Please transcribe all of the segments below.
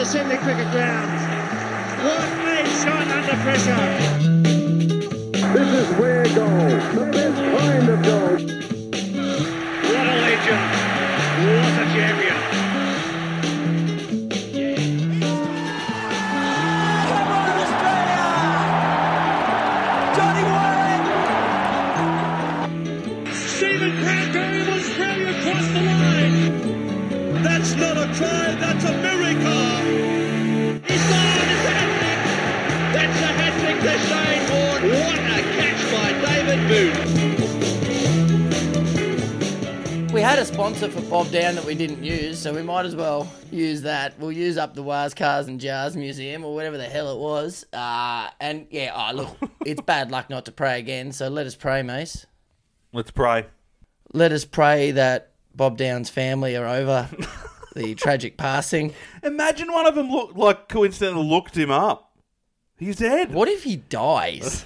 the Sydney Cricket Ground. What a shot under pressure. This is where goal. The best kind of goal. What a legend. What a champion. A sponsor for Bob Down that we didn't use, so we might as well use that. We'll use up the Wahs Cars and Jars Museum or whatever the hell it was. Uh, and yeah, oh, look, it's bad luck not to pray again, so let us pray, Mace. Let's pray. Let us pray that Bob Down's family are over the tragic passing. Imagine one of them looked like coincidentally looked him up. He's dead. What if he dies?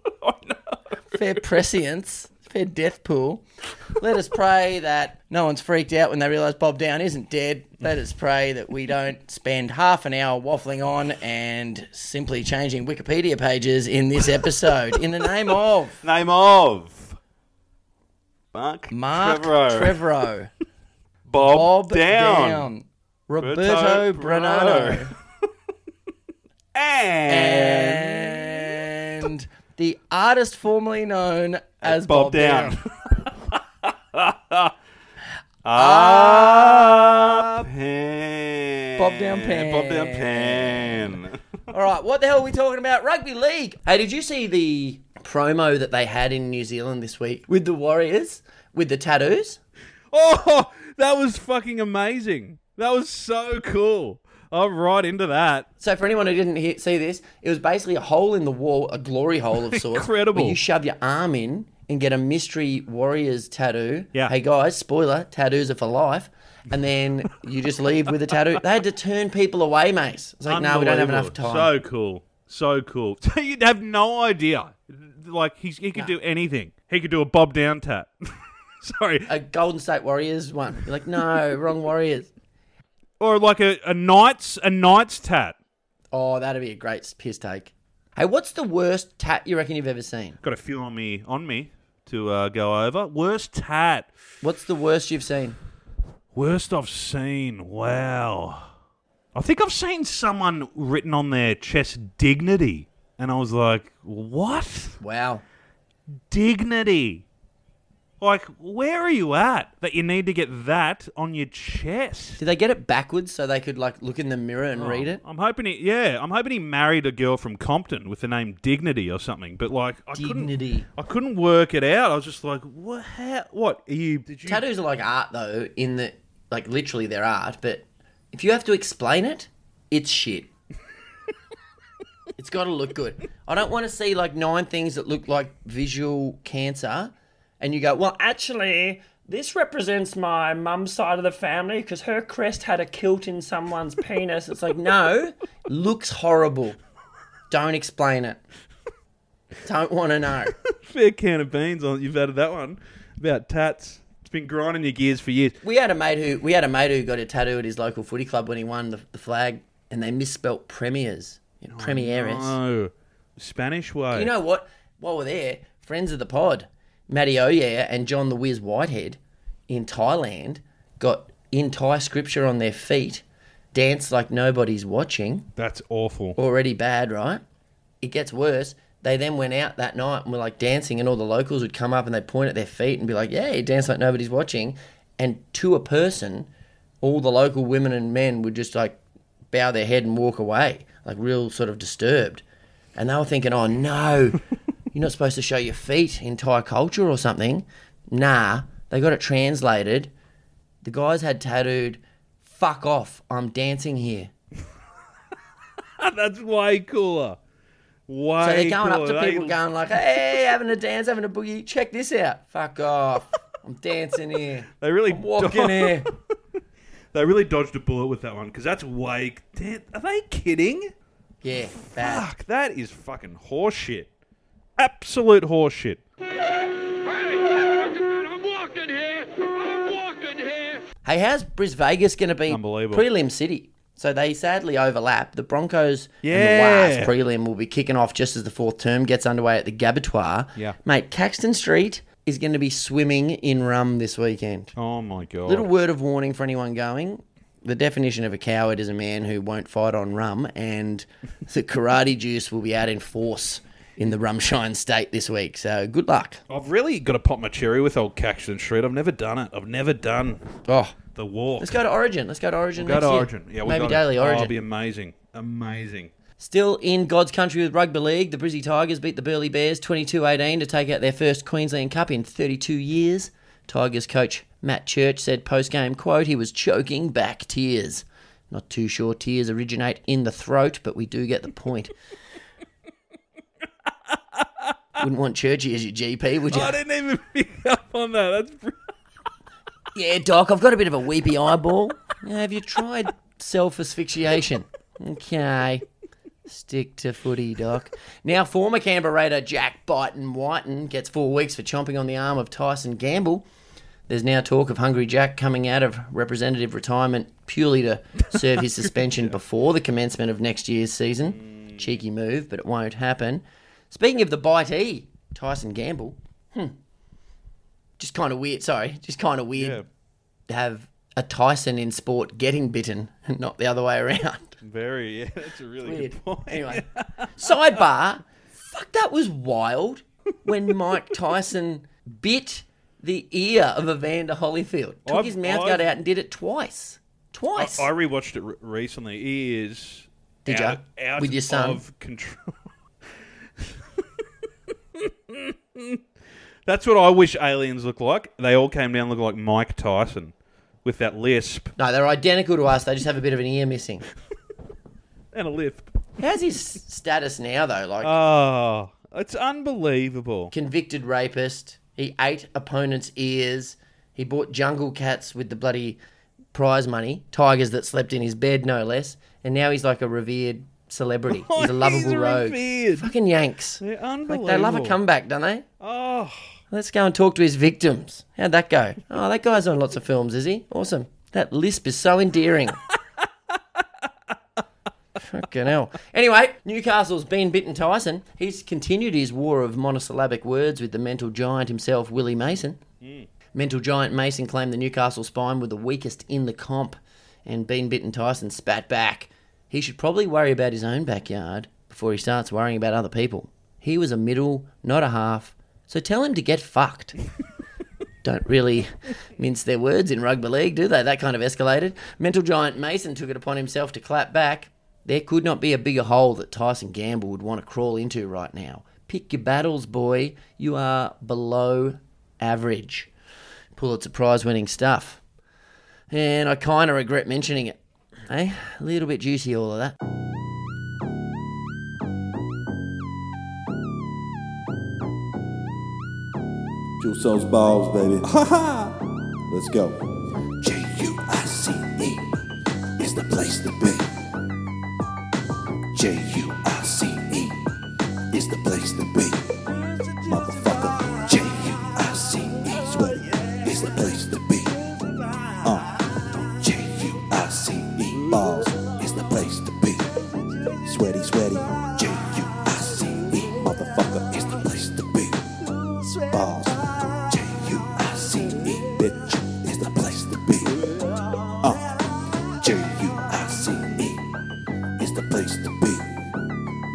Fair prescience, pool. Let us pray that no one's freaked out when they realise Bob Down isn't dead. Let us pray that we don't spend half an hour waffling on and simply changing Wikipedia pages in this episode. In the name of Name of Mark, Mark Trevorrow. Trevorrow, Bob, Bob Down, Down, Roberto Bernardo, and, and the artist formerly known as Bob, Bob, Down. Down. Ah, Pan. Bob Down Pan. Bob Down Pan. All right, what the hell are we talking about? Rugby league. Hey, did you see the promo that they had in New Zealand this week with the Warriors with the tattoos? Oh, that was fucking amazing. That was so cool. I'm right into that. So for anyone who didn't hear, see this, it was basically a hole in the wall, a glory hole of sorts. Incredible. Where you shove your arm in and get a mystery Warriors tattoo. Yeah. Hey guys, spoiler, tattoos are for life. And then you just leave with a tattoo. They had to turn people away, Mace. It's like, no, we don't have enough time. So cool. So cool. So you'd have no idea. Like, he's, he could do anything. He could do a Bob Down tat. Sorry. a Golden State Warriors one. You're like, no, wrong Warriors. Or like a, a Knights a Knights tat. Oh, that'd be a great piss take. Hey, what's the worst tat you reckon you've ever seen? Got a few on me on me to uh, go over. Worst tat. What's the worst you've seen? Worst I've seen. Wow. I think I've seen someone written on their chest dignity. And I was like, what? Wow. Dignity. Like, where are you at that you need to get that on your chest? Did they get it backwards so they could like look in the mirror and oh, read it? I'm hoping he, yeah, I'm hoping he married a girl from Compton with the name Dignity or something. But like, I Dignity. couldn't, I couldn't work it out. I was just like, what? How, what? Are you? Did you? Tattoos are like art though, in the like literally they're art, but if you have to explain it, it's shit. it's got to look good. I don't want to see like nine things that look like visual cancer, and you go, well, actually, this represents my mum's side of the family because her crest had a kilt in someone's penis. It's like, no, looks horrible. Don't explain it. Don't want to know. fair can of beans on. You've added that one about tats. It's been grinding your gears for years. We had a mate who we had a mate who got a tattoo at his local footy club when he won the, the flag, and they misspelt premiers, you know, oh, premieres. Oh, Spanish way. You know what? While we're there, friends of the pod, Matty Oyer and John the Wiz Whitehead in Thailand got in Thai scripture on their feet, danced like nobody's watching. that's awful. Already bad, right? It gets worse. They then went out that night and were like dancing, and all the locals would come up and they'd point at their feet and be like, Yeah, you dance like nobody's watching. And to a person, all the local women and men would just like bow their head and walk away, like real sort of disturbed. And they were thinking, Oh no, you're not supposed to show your feet in Thai culture or something. Nah, they got it translated. The guys had tattooed, Fuck off, I'm dancing here. that's way cooler. Way So they're going up to cooler. They- people going like, hey, having a dance, having a boogie. Check this out. Fuck off. I'm dancing here. They really I'm walking do- here. They really dodged a bullet with that one because that's way. Are they kidding? Yeah, bad. Fuck, that is fucking horseshit. Absolute horseshit. I'm walking here. I'm walking here. Hey, how's Bris Vegas going to be Unbelievable. prelim city? So they sadly overlap. The Broncos Yeah. and the Wahs prelim will be kicking off just as the fourth term gets underway at the Gabbatoir. Yeah. Mate, Caxton Street is going to be swimming in rum this weekend. Oh my god. Little word of warning for anyone going. The definition of a coward is a man who won't fight on rum, and the karate juice will be out in force in the Rumshine state this week. So good luck. I've really got to pop my cherry with old Caxton Street. I've never done it. I've never done Oh, the walk. let's go to Origin. Let's go to Origin. Go next to year. Origin. Yeah, we maybe got daily it. Origin. Oh, it'll be amazing. Amazing. Still in God's country with rugby league, the Brizzy Tigers beat the Burleigh Bears 22-18 to take out their first Queensland Cup in 32 years. Tigers coach Matt Church said post-game, quote, he was choking back tears. Not too sure tears originate in the throat, but we do get the point. Wouldn't want Churchy as your GP, would you? I didn't even pick up on that. That's br- Yeah, Doc, I've got a bit of a weepy eyeball. Yeah, have you tried self asphyxiation? Okay. Stick to footy, Doc. Now, former Canberra Raider Jack Byton Wighton gets four weeks for chomping on the arm of Tyson Gamble. There's now talk of Hungry Jack coming out of representative retirement purely to serve his suspension before the commencement of next year's season. Cheeky move, but it won't happen. Speaking of the bitee, Tyson Gamble, hmm. Just kind of weird. Sorry, just kind of weird yeah, to have a Tyson in sport getting bitten, and not the other way around. very. Yeah, that's a really Weird. good point. Anyway, sidebar. Fuck, that was wild when Mike Tyson bit the ear of Evander Holyfield. Took I've- his mouth guard out and did it twice. Twice. I rewatched it re- recently. He is Did out, out With your son? of control. That's what I wish aliens looked like. They all came down looking like Mike Tyson with that lisp no, they're identical to us. They just have a bit of an ear missing. and a lisp. How's his status now, though? Like, Oh, it's unbelievable. convicted rapist. He ate opponents' ears. He bought jungle cats with the bloody prize money, tigers that slept in his bed, no less. And now he's like a revered celebrity. He's a lovable He's rogue. revered. Fucking Yanks. They're Like they love a comeback, don't they? Oh, Let's go and talk to his victims. How'd that go? Oh, that guy's on lots of films, is he? Awesome. That lisp is so endearing. Fucking hell. Anyway, Newcastle's been bitten Tyson. He's continued his war of monosyllabic words with the mental giant himself, Willie Mason. Hmm. Mental giant Mason claimed the Newcastle spine were the weakest in the comp, and Bean Bitten Tyson spat back. He should probably worry about his own backyard before he starts worrying about other people. He was a middle, not a half, so tell him to get fucked. Don't really mince their words in rugby league, do they? That kind of escalated. Mental giant Mason took it upon himself to clap back. There could not be a bigger hole that Tyson Gamble would want to crawl into right now. Pick your battles, boy. You are below average. Pulitzer Prize winning stuff. And I kind of regret mentioning it. Eh? A little bit juicy, all of that. Juice those balls, baby. Let's go. J U I C E is the place to be. J U I C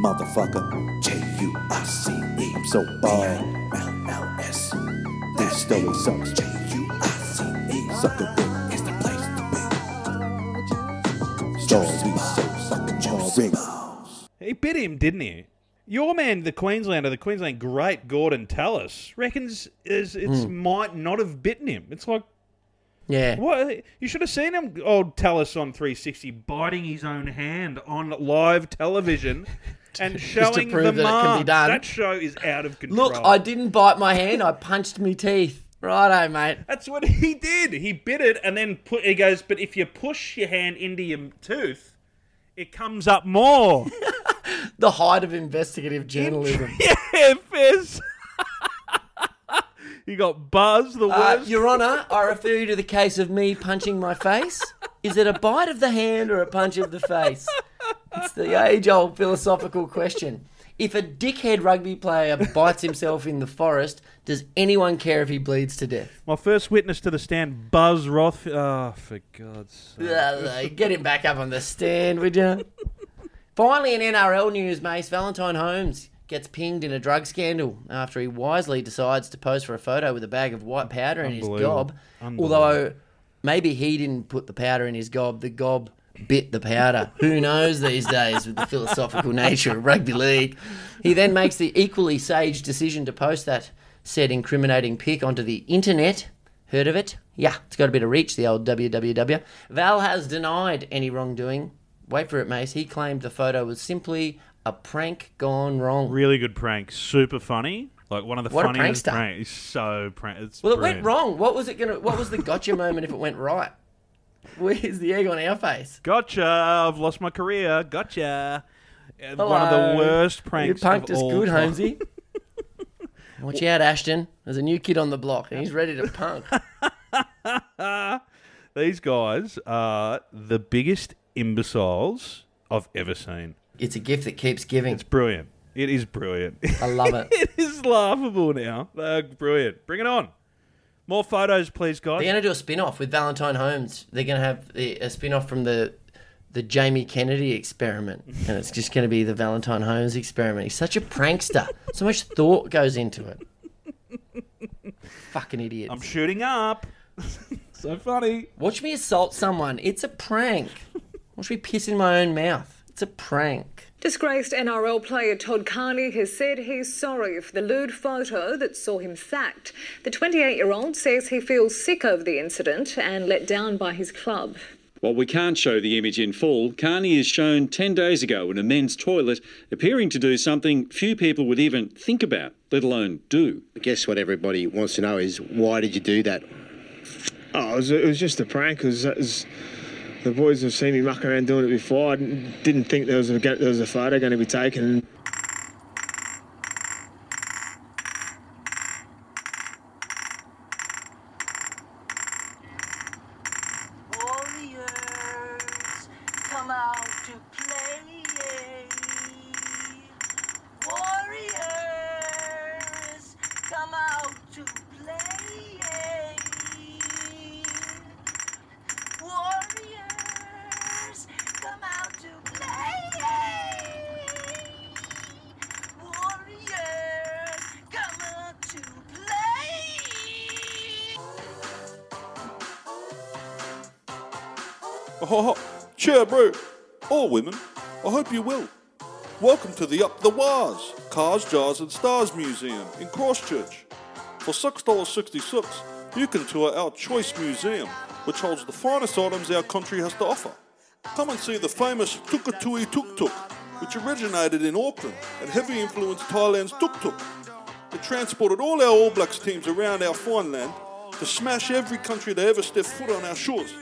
Motherfucker. J U I C E. I'm so bald. L L S. This story sucks. J U I C E. Suck a dick is the place to be. Stories be so sucking more ring. he bit him, didn't he? Your man, the Queenslander, the Queensland great Gordon Tallis, reckons is it's Hmm. might not have bitten him. It's like Yeah. what you should have seen him, old Tallis on 360, biting his own hand on live television and showing the that it can be done. That show is out of control. Look, I didn't bite my hand. I punched me teeth. Righto, mate. That's what he did. He bit it and then put. He goes, but if you push your hand into your tooth, it comes up more. The height of investigative journalism. yeah, Fizz. you got Buzz, the Uh, worst. Your Honour, I refer you to the case of me punching my face. Is it a bite of the hand or a punch of the face? It's the age old philosophical question. If a dickhead rugby player bites himself in the forest, does anyone care if he bleeds to death? My first witness to the stand, Buzz Roth. Oh, for God's sake. Get him back up on the stand, would you? Finally, in NRL news, Mace, Valentine Holmes gets pinged in a drug scandal after he wisely decides to pose for a photo with a bag of white powder in his gob. Although maybe he didn't put the powder in his gob, the gob bit the powder. Who knows these days with the philosophical nature of rugby league? He then makes the equally sage decision to post that said incriminating pic onto the internet. Heard of it? Yeah, it's got a bit of reach, the old www. Val has denied any wrongdoing. Wait for it, Mace. He claimed the photo was simply a prank gone wrong. Really good prank. Super funny. Like one of the What funniest pranks. So prank. It's Well, it brilliant. went wrong. What was it gonna? What was the gotcha moment if it went right? Where's the egg on our face? Gotcha. I've lost my career. Gotcha. Uh, One of the worst pranks. You punked of us all good, time. Holmesy. Watch out, Ashton. There's a new kid on the block, and he's ready to punk. These guys are the biggest imbeciles I've ever seen. It's a gift that keeps giving. It's brilliant. It is brilliant. I love it. it is laughable now. They're brilliant. Bring it on. More photos, please, guys. They're going to do a spin off with Valentine Holmes. They're going to have the, a spin off from the the Jamie Kennedy experiment. And it's just going to be the Valentine Holmes experiment. He's such a prankster. So much thought goes into it. Fucking idiots. I'm shooting up. so funny. Watch me assault someone. It's a prank. Watch me piss in my own mouth. It's a prank. Disgraced NRL player Todd Carney has said he's sorry for the lewd photo that saw him sacked. The 28 year old says he feels sick over the incident and let down by his club. While we can't show the image in full, Carney is shown 10 days ago in a men's toilet, appearing to do something few people would even think about, let alone do. I guess what everybody wants to know is why did you do that? Oh, it was, it was just a prank. 'cause that was- the boys have seen me muck around doing it before. I didn't think there was a there was a photo going to be taken. The Up the Wahs Cars, Jars and Stars Museum in Christchurch. For $6.66, you can tour our Choice Museum, which holds the finest items our country has to offer. Come and see the famous Tukatui Tuk Tuk, which originated in Auckland and heavily influenced Thailand's Tuk Tuk. It transported all our All Blacks teams around our fine land to smash every country that ever stepped foot on our shores.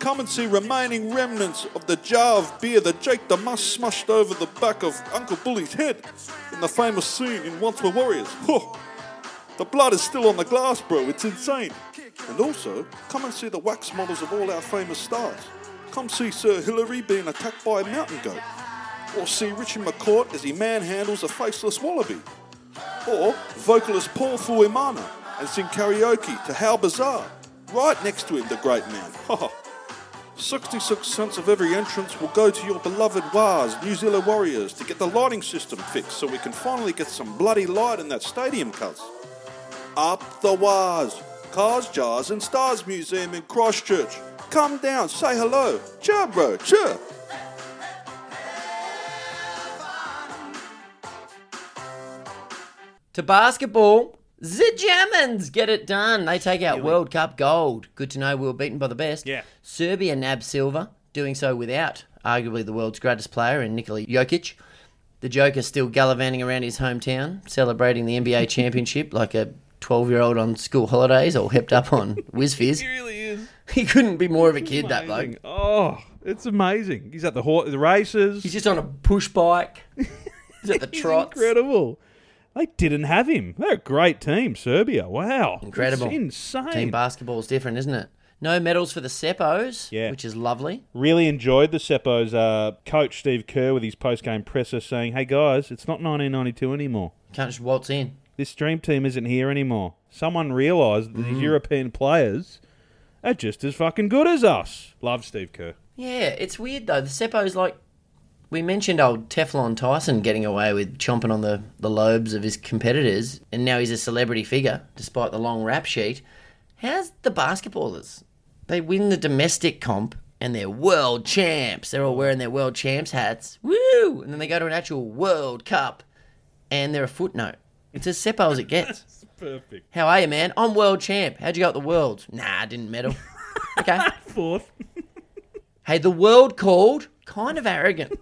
Come and see remaining remnants of the jar of beer that Jake the Muss smushed over the back of Uncle Bully's head in the famous scene in Once Were Warriors. Whew. The blood is still on the glass, bro. It's insane. And also, come and see the wax models of all our famous stars. Come see Sir Hillary being attacked by a mountain goat. Or see Richie McCaw as he manhandles a faceless wallaby. Or vocalist Paul Fuemana and sing karaoke to How Bizarre. Right next to him, the great man. 66 cents of every entrance will go to your beloved Wahs, New Zealand Warriors, to get the lighting system fixed so we can finally get some bloody light in that stadium, cuz. Up the Wahs, Cars, Jars and Stars Museum in Christchurch. Come down, say hello. Cheer, bro, cheer. To basketball, the Germans get it done. They take out World Cup gold. Good to know we were beaten by the best. Yeah. Serbia nab silver, doing so without arguably the world's greatest player in Nikola Jokic. The Joker still gallivanting around his hometown, celebrating the NBA championship like a 12 year old on school holidays or hepped up on Wizz Fizz. He really is. He couldn't be more of a kid, that bloke. Oh, it's amazing. He's at the hor- the races. He's just on a push bike. He's at the He's trots. incredible. They didn't have him. They're a great team, Serbia. Wow. Incredible. It's insane. Team basketball's different, isn't it? No medals for the Seppos, Yeah. which is lovely. Really enjoyed the Seppos. Uh, coach Steve Kerr with his post-game presser saying, "Hey guys, it's not 1992 anymore. Can't just waltz in. This dream team isn't here anymore. Someone realised that these Mm. European players are just as fucking good as us." Love Steve Kerr. Yeah, it's weird though. The Seppos, like we mentioned, old Teflon Tyson getting away with chomping on the, the lobes of his competitors, and now he's a celebrity figure despite the long rap sheet. How's the basketballers? They win the domestic comp and they're world champs. They're all wearing their world champs hats. Woo! And then they go to an actual World Cup and they're a footnote. It's as Seppo as it gets. Perfect. How are you, man? I'm world champ. How'd you go at the world? Nah, I didn't medal. Okay. Fourth. Hey, the world called. Kind of arrogant.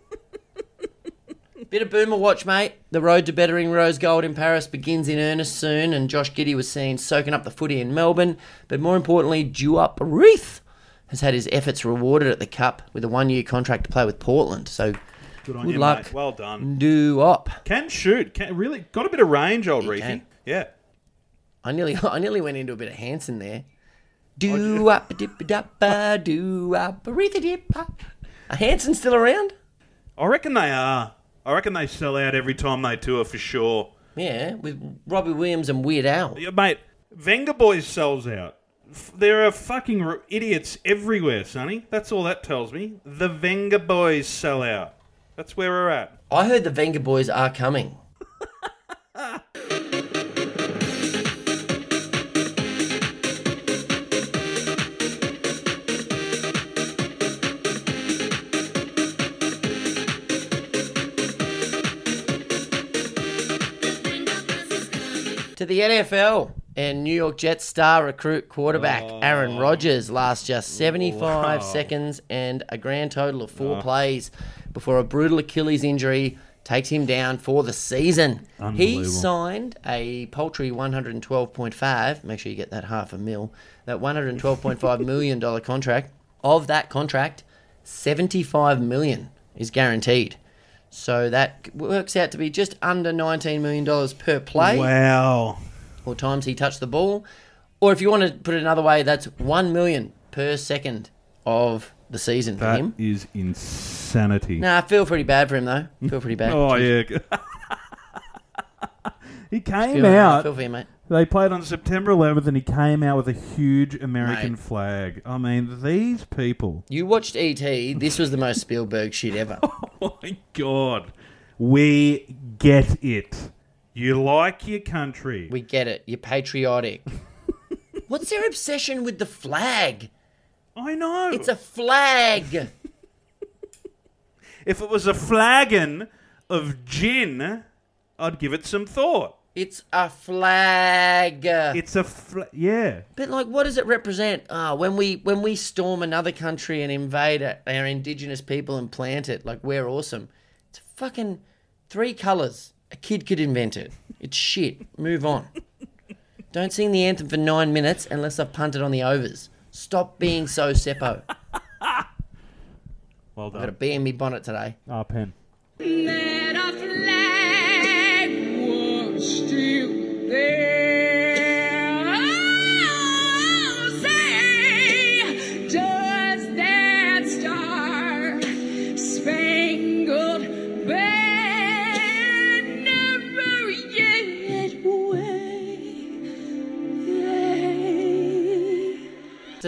Bit of boomer watch, mate. The road to bettering rose gold in Paris begins in earnest soon, and Josh Giddey was seen soaking up the footy in Melbourne. But more importantly, Duop Reath has had his efforts rewarded at the Cup with a one-year contract to play with Portland. So, Good on good you, luck. mate. Well done. Duop. Can shoot. Can really got a bit of range, old can. Yeah. I nearly, I nearly went into a bit of Hanson there. Do up dip dip do up Reethy dip. Are Hanson still around? I reckon they are. I reckon they sell out every time they tour for sure. Yeah, with Robbie Williams and Weird Al. Yeah, mate, Vengaboys sells out. F- There are fucking r- idiots everywhere, Sonny. That's all that tells me. The Vengaboys sell out. That's where we're at. I heard the Vengaboys are coming. the NFL and New York Jets star recruit quarterback oh. Aaron Rodgers lasts just 75 Wow. seconds and a grand total of four Oh. plays before a brutal Achilles injury takes him down for the season. He signed a paltry 112.5, make sure you get that half a mil, that 112.5 million dollar contract. Of that contract, 75 million is guaranteed. So that works out to be just under 19 million dollars per play Wow. or times he touched the ball. Or if you want to put it another way, that's one million per second of the season for him. is insanity. Nah, I feel pretty bad for him though. Feel pretty bad. Oh, yeah. he came Feel- I out. feel for you, mate. They played on September 11th, and he came out with a huge American Mate. flag. I mean, these people. You watched ET. This was the most Spielberg shit ever. Oh my god. We get it. You like your country. We get it. You're patriotic. What's their obsession with the flag? I know. It's a flag. If it was a flagon of gin, I'd give it some thought. It's a flag. It's a fl- yeah. But like, what does it represent? Ah, when we when we storm another country and invade it, our indigenous people and plant it, like we're awesome. It's fucking three colors. A kid could invent it. It's shit. Move on. Don't sing the anthem for nine minutes unless I've punted on the overs. Stop being so seppo. Well I've got a done. bee in me bonnet today. Ah, pen. To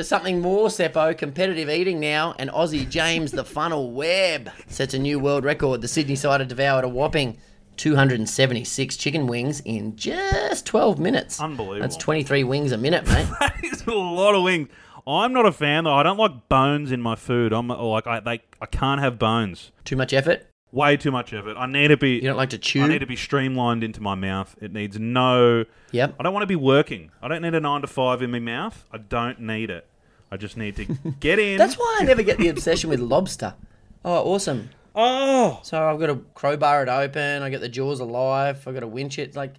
something more, Seppo, competitive eating now, and Aussie James the Funnel Web sets a new world record. The Sydney side devoured a whopping 276 chicken wings in just 12 minutes. Unbelievable. That's 23 wings a minute, mate. That is a lot of wings. I'm not a fan though. I don't like bones in my food. I'm like I they I can't have bones. Too much effort? Way too much effort. I need to be. You don't like to chew? I need to be streamlined into my mouth. It needs no. Yep. I don't want to be working. I don't need a nine to five in my mouth. I don't need it. I just need to get in. That's why I never get the obsession with lobster. Oh, awesome. Oh. So I've got to crowbar it open. I get the jaws alive. I've got to winch it. Like,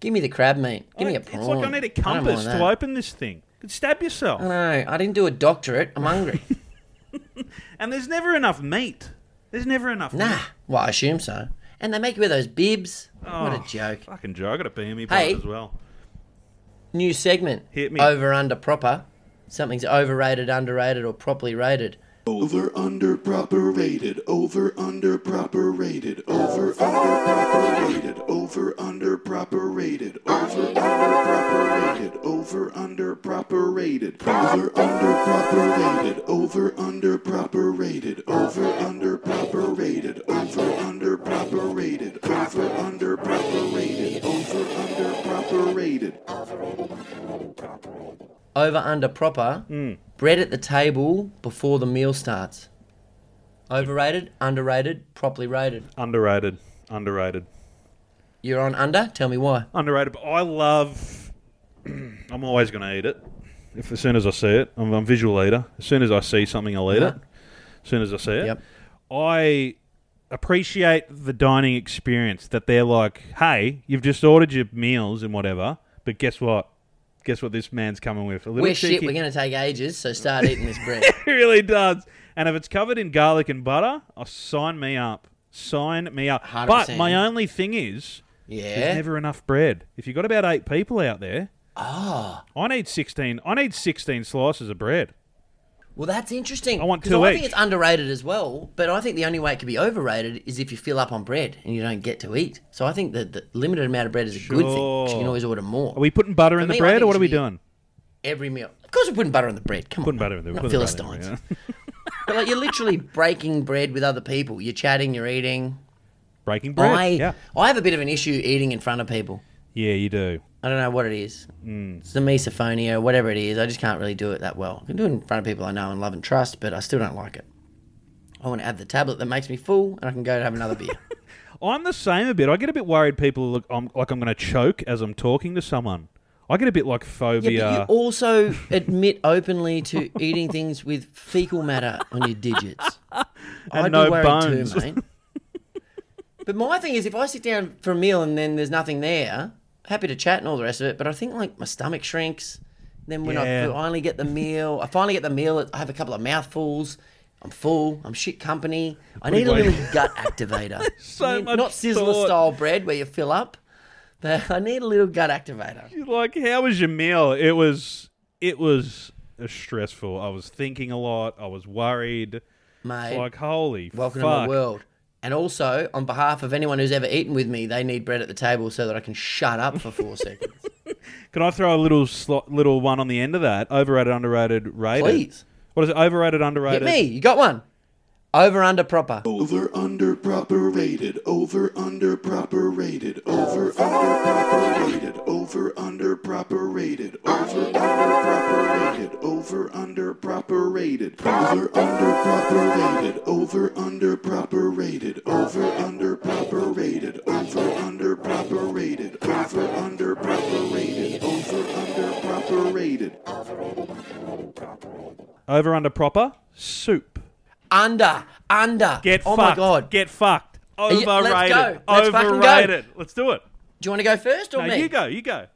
give me the crab meat. Give me a prawn. It's like I need a compass to open this thing. You could stab yourself. I know. I didn't do a doctorate. I'm hungry. And there's never enough meat. There's never enough. nah. meat. Well, I assume so. And they make you wear those bibs. Oh, what a Oh, joke. Fucking joke. I got a BME Hey. as well. New segment. Hit me. Over under proper. something's overrated, underrated, or properly rated. Over, under, proper rated. Over, under, proper rated. Over, under, proper rated. Over, under, proper rated. Over, under, proper rated. Over, under, proper rated. Over, under, proper rated. Over, under, proper rated. Over, under, proper rated. Over, under, proper rated. Over, under, proper rated. Over, under, proper rated. Over, under, proper. Hmm. Bread at the table before the meal starts. Overrated, underrated, properly rated. Underrated. Underrated. You're on under? Tell me why. Underrated. But I love. I'm always going to eat it. If as soon as I see it, I'm a visual eater. As soon as I see something, I'll eat Uh-huh. it. As soon as I see it, Yep. I appreciate the dining experience. That they're like, "Hey, you've just ordered your meals and whatever, but guess what? Guess what? This man's coming with a little We're shit, we're going to take ages, so start eating this bread. it really does. And if it's covered in garlic and butter, oh, sign me up. Sign me up. But 100%. my only thing is, Yeah. there's never enough bread. If you've got about eight people out there, Ah. I need sixteen. I need sixteen slices of bread. Well, that's interesting. I want two I each. think it's underrated as well, but I think the only way it could be overrated is if you fill up on bread and you don't get to eat. So I think that the limited amount of bread is a good thing. 'cause You can always order more. Are we putting butter in the me, I bread, think or it what are should we be doing? Every meal. Of course, we're putting butter on the bread. Come Putting on. butter in there. Not putting butter in Philistines. yeah. But like you're literally breaking bread with other people. You're chatting, you're eating. Breaking bread. I, yeah. I have a bit of an issue eating in front of people. Yeah, you do. I don't know what it is. Mm. It's the misophonia, whatever it is. I just can't really do it that well. I can do it in front of people I know and love and trust, but I still don't like it. I want to have the tablet that makes me full, and I can go and have another beer. I'm the same a bit. I get a bit worried. People look I'm, like I'm going to choke as I'm talking to someone. I get a bit like phobia. Yeah, but you also admit openly to eating things with fecal matter on your digits. And I'd be no worried bones. too, mate. but my thing is, if I sit down for a meal and then there's nothing there, happy to chat and all the rest of it. But I think like my stomach shrinks. Then when Yeah. I finally get the meal, I finally get the meal. I have a couple of mouthfuls. I'm full. I'm shit company. I need a little gut activator. So I need- much not sizzler thought. style bread where you fill up, but I need a little gut activator. You're like, how was your meal? It was, it was stressful. I was thinking a lot. I was worried. Mate. It's like, holy Welcome fuck. to my world. And also, on behalf of anyone who's ever eaten with me, they need bread at the table so that I can shut up for four seconds. Can I throw a little slot, little one on the end of that? Overrated, underrated, rated. Please. What is it? Overrated, underrated. Hit me. You got one. Over, under, proper. Over, under, proper rated. Over, under, proper rated. Over, under, proper rated. Over, under, proper rated. Over, under, proper rated. Over, under, proper rated. Over, under, proper rated. Over, under, proper rated. Over, under, proper rated. Over, under, proper rated. Over, under, proper rated. Over, under, proper rated. Over, under proper over under, proper. Soup. Under, under. Get oh fucked. my god. Get fucked. Are you- Overrated. let's go. Let's fucking go. Overrated. Let's do it. Do you want to go first or No, me? you go. You go.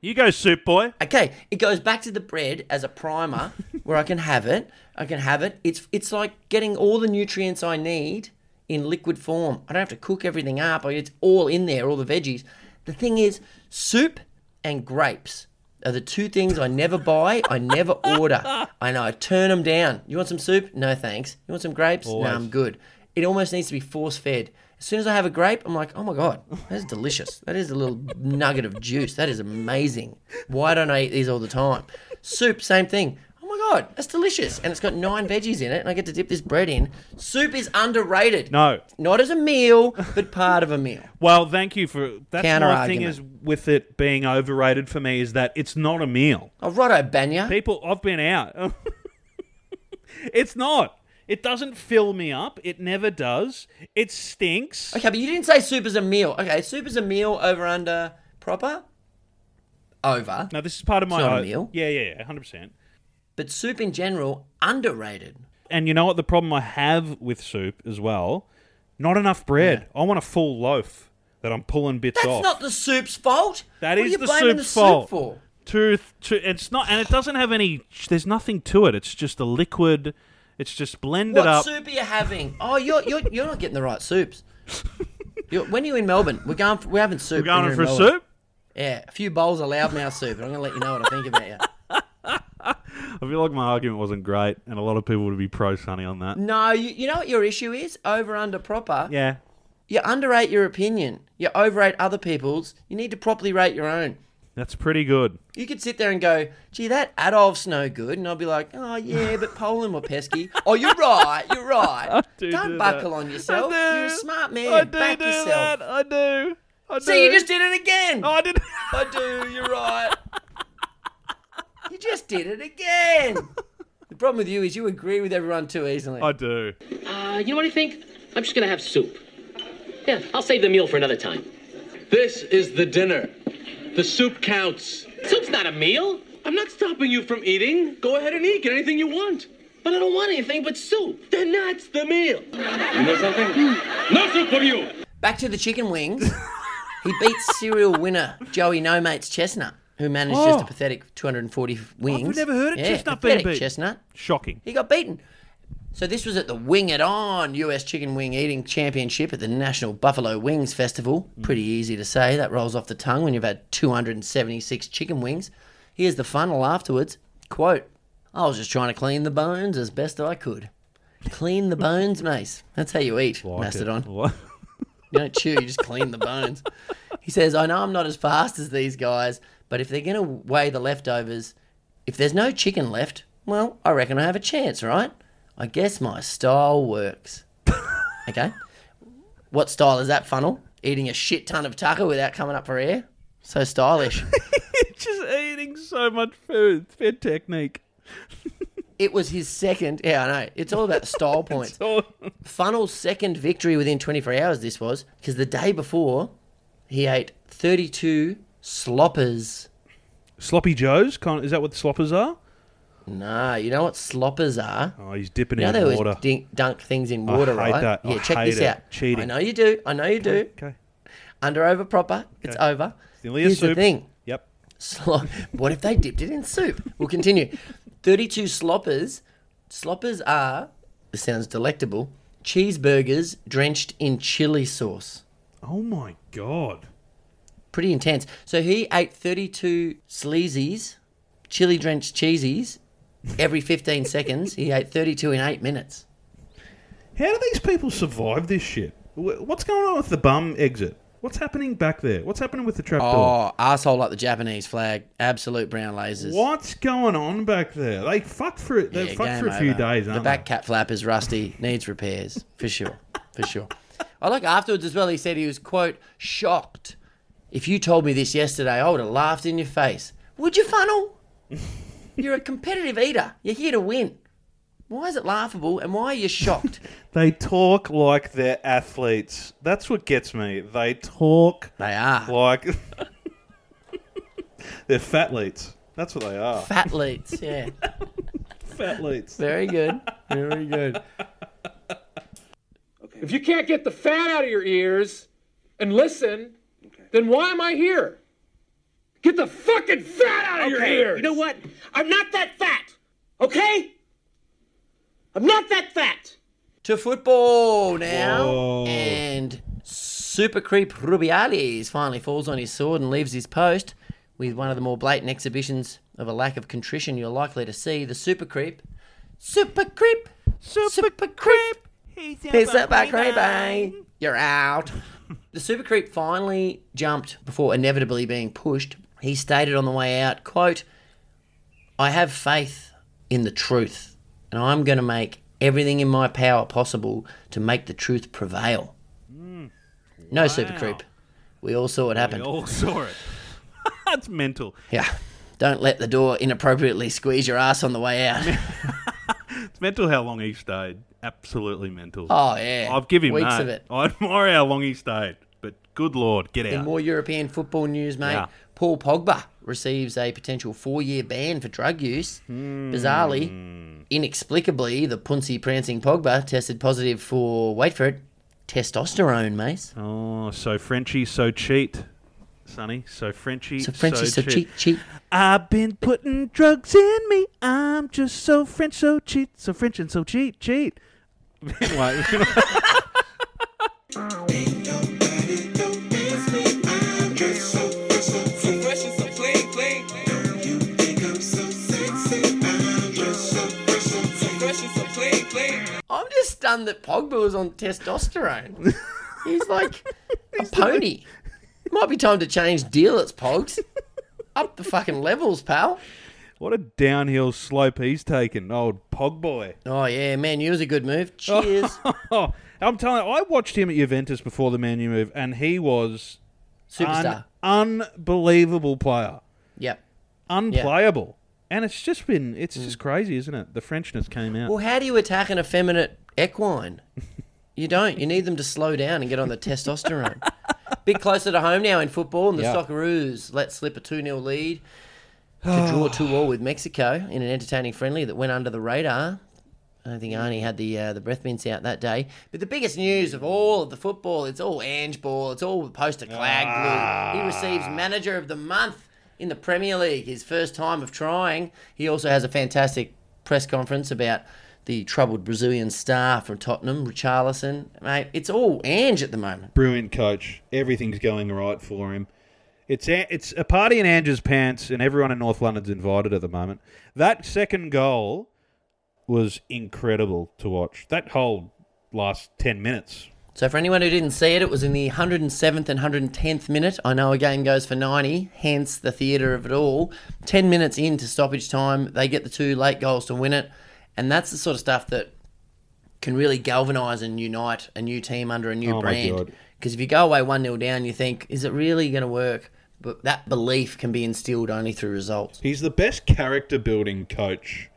You go, soup boy. Okay, it goes back to the bread as a primer where I can have it. I can have it. It's it's like getting all the nutrients I need in liquid form. I don't have to cook everything up. It's all in there, all the veggies. The thing is, soup and grapes are the two things I never buy. I never order. I know. I turn them down. You want some soup? No, thanks. You want some grapes? Always. No, I'm good. It almost needs to be force fed. As soon as I have a grape, I'm like, oh my god, that is delicious. That is a little nugget of juice. That is amazing. Why don't I eat these all the time? Soup, same thing. Oh my god, that's delicious. And it's got nine veggies in it, and I get to dip this bread in. Soup is underrated. No. Not as a meal, but part of a meal. Well, thank you for that's my thing is with it being overrated for me is that it's not a meal. Oh, righto, Banya. People, I've been out. it's not. It doesn't fill me up. It never does. It stinks. Okay, but you didn't say soup is a meal. Okay, soup is a meal over under proper? Over. No, this is part of It's my not a o- meal. Yeah, yeah, yeah, hundred percent. But soup in general, underrated. And you know what the problem I have with soup as well? Not enough bread. I want a full loaf that I'm pulling bits That's off. That's not the soup's fault. That What is are you the blaming soup's the fault. Soup for? To, to, it's not, and it doesn't have any. There's nothing to it. It's just a liquid. It's just blended What up. soup are you having? Oh, you're you're you're not getting the right soups. You're, when are you in Melbourne? We're going. For, we're having soup. We're going for Melbourne. soup. Yeah, a few bowls of loudmouth soup, I'm going to let you know what I think about you. I feel like my argument wasn't great, and a lot of people would be pro Sonny on that. No, you, you know what your issue is? Over, under, proper. Yeah. You underrate your opinion. You overrate other people's. You need to properly rate your own. That's pretty good. You could sit there and go, gee, that Adolf's no good. And I'll be like, oh, yeah, but Poland were pesky. oh, you're right. You're right. do Don't do buckle that. on yourself. You're a smart man. I do Back do yourself. that. I do. I do. See, you just did it again. I did. I do. You're right. You just did it again. The problem with you is you agree with everyone too easily. I do. Uh, you know what I think? I'm just gonna have soup. Yeah, I'll save the meal for another time. This is the dinner. The soup counts. Soup's not a meal. I'm not stopping you from eating. Go ahead and eat. Get anything you want. But I don't want anything but soup. Then that's the meal. You know something? No soup for you. Back to the chicken wings. he beats serial winner Joey No Mates Chestnut, who managed just Oh. a pathetic 240 wings. I've never heard of yeah, Chestnut being. Chestnut. Shocking. He got beaten. So this was at the Wing It On US Chicken Wing Eating Championship at the National Buffalo Wings Festival. Pretty easy to say. That rolls off the tongue when you've had 276 chicken wings. Here's the funnel afterwards. Quote, I was just trying to clean the bones as best I could. Clean the bones, Mace. That's how you eat, Like. Mastodon. What? You don't chew, you just clean the bones. He says, I know I'm not as fast as these guys, but if they're going to weigh the leftovers, if there's no chicken left, well, I reckon I have a chance, right? I guess my style works. okay. What style is that, funnel? Eating a shit ton of taco without coming up for air? So stylish. just eating so much food. Fair technique. It was his second. Yeah, I know. It's all about the style points. Funnel's second victory within 24 hours, this was, because the day before, he ate 32 sloppers. Sloppy Joes? Kind is that what sloppers are? Nah, you know what sloppers are? Oh, he's dipping You know in they water. dink, dunk things in water, I hate right? that. I Yeah, check hate this it. out. Cheating. I know you do. I know you do. Okay. Under over proper. It's over. Is Here's the thing. Yep. Slop. what if they dipped it in soup? We'll continue. 32 sloppers. Sloppers are, this sounds delectable, cheeseburgers drenched in chili sauce. Oh my god. Pretty intense. So he ate 32 sleazies, chili drenched cheesies, every 15 seconds. He ate 32 in eight minutes. How do these people survive this shit? What's going on with the bum exit? What's happening back there? What's happening with the trapdoor? Oh, asshole like the Japanese flag. Absolute brown lasers. What's going on back there? They fucked for it. They Yeah, fucked for a few over. days, The back cat flap is rusty, needs repairs for sure, for sure. I like afterwards as well. He said he was quote shocked. If you told me this yesterday, I would have laughed in your face. Would you, funnel? You're a competitive eater. You're here to win. Why is it laughable and why are you shocked? They talk like they're athletes. That's what gets me. They talk. They are like they're fat-letes. That's what they are. Fat-letes, yeah. Fat-letes. Very good. Very good. If you can't get the fat out of your ears and listen, then why am I here? Get the fucking fat out of your Okay, ears! you know what? I'm not that fat. Okay? I'm not that fat. To football now. Whoa. And Super Creep Rubiales finally falls on his sword and leaves his post with one of the more blatant exhibitions of a lack of contrition you're likely to see. The Super Creep. Super Creep. Super, Creep. He's a back bang. You're out. The Super Creep finally jumped before inevitably being pushed. He stated on the way out, quote, I have faith in the truth, and I'm going to make everything in my power possible to make the truth prevail. Mm. No Super Creep. We all saw it happen. We all saw it. That's mental. Yeah. Don't let the door inappropriately squeeze your ass on the way out. It's mental how long he stayed. Absolutely mental. Oh, yeah. I've given him Weeks that. of it. I admire how long he stayed. But good lord, get out. In more European football news, mate, Yeah. Paul Pogba receives a potential four year ban for drug use. Hmm. Bizarrely, inexplicably, the punsy prancing Pogba tested positive for, wait for it, testosterone, mate. Oh, so Frenchy, so cheat. Sonny, so Frenchy, So Frenchy, so cheat, cheat. I've been putting drugs in me. I'm just so French, so cheat, so French and so cheat, cheat. I'm just stunned that Pogba was on testosterone. He's like a pony. Might be time to change dealers, Pogs. Up the fucking levels, pal. What a downhill slope he's taken, old Pog boy. Oh yeah, man, you was a good move. Cheers. I'm telling you, I watched him at Juventus before the Man U move, and he was Superstar. an unbelievable player, Yep. unplayable. And it's just been, it's mm. just crazy, isn't it? The Frenchness came out. Well, how do you attack an effeminate equine? You don't. You need them to slow down and get on the testosterone. Bit closer to home now in football, and the Yeah. Socceroos let slip a 2 0 lead to draw 2 all with Mexico in an entertaining friendly that went under the radar. I don't think Arnie had the uh, the breath mints out that day. But the biggest news of all of the football, it's all Ange ball. It's all poster clag Ah. blue. He receives Manager of the Month in the Premier League, his first time of trying. He also has a fantastic press conference about the troubled Brazilian star from Tottenham, Richarlison. Mate, it's all Ange at the moment. Brilliant coach. Everything's going right for him. It's a, it's a party in Andrew's pants, and everyone in North London's invited at the moment. That second goal was incredible to watch. That whole last 10 minutes. So for anyone who didn't see it, it was in the 107th and 110th minute. I know a game goes for 90, hence the theatre of it all. 10 minutes into stoppage time, they get the two late goals to win it. And that's the sort of stuff that can really galvanise and unite a new team under a new Oh brand. Because if you go away 1 0 down, you think, is it really going to work? But that belief can be instilled only through results. He's the best character building coach,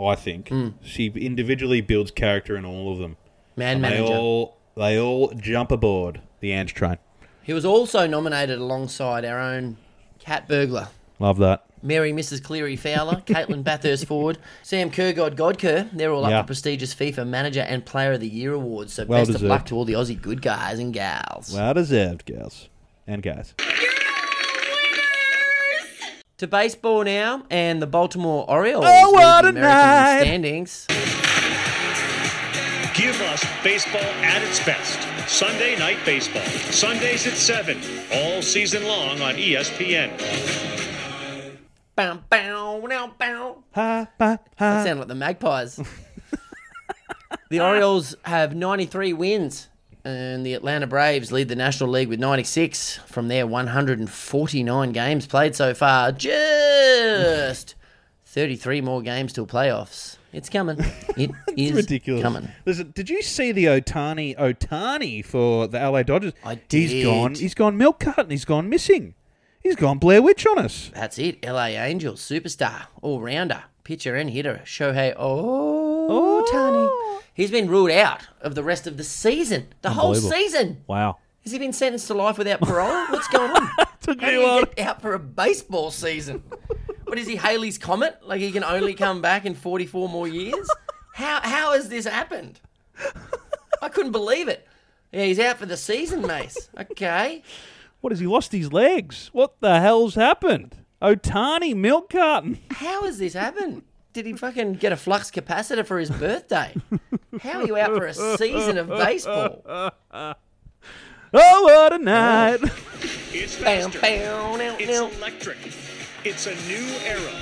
I think. Hmm. He individually builds character in all of them. Man And they all they all jump aboard the Ange train. He was also nominated alongside our own cat burglar, Love that. Mary Mrs. Cleary Fowler, Caitlin Bathurst Ford, Sam Kurgod Godker. They're all up Yeah. for prestigious FIFA Manager and Player of the Year awards. So Well best of luck to all the Aussie good guys and gals. Well deserved, girls and guys. To baseball now, and the Baltimore Orioles Oh, lead what the a American night. standings. Give us baseball at its best. Sunday night baseball. Sundays at 7. All season long on ESPN. Bow, bow, now, bow. Ha, ba, That ha. sounded like the Magpies. the Orioles have 93 wins, and the Atlanta Braves lead the National League with 96 from their 149 games played so far. Just 33 more games till playoffs. It's coming. It is ridiculous. coming. Listen, did you see the Ohtani Ohtani for the LA Dodgers? I He's did. gone. He's gone milk carton. He's gone missing. He's gone Blair Witch on us. That's it. LA Angels, superstar, all rounder, pitcher and hitter. Shohei Ohtani. Oh, oh, he's been ruled out of the rest of the season. The whole season. Wow. Has he been sentenced to life without parole? What's going on? How do you get out for a baseball season? What is he, Halley's Comet? Like he can only come back in 44 more years? How, how has this happened? I couldn't believe it. Yeah, he's out for the season, Mace. Okay. What has he lost his legs? What the hell's happened? Ohtani milk carton. How has this happened? Did he fucking get a flux capacitor for his birthday? How are you out for a season of baseball? Oh, what a night! It's Bam, faster. bam, now, It's now. electric. It's a new era.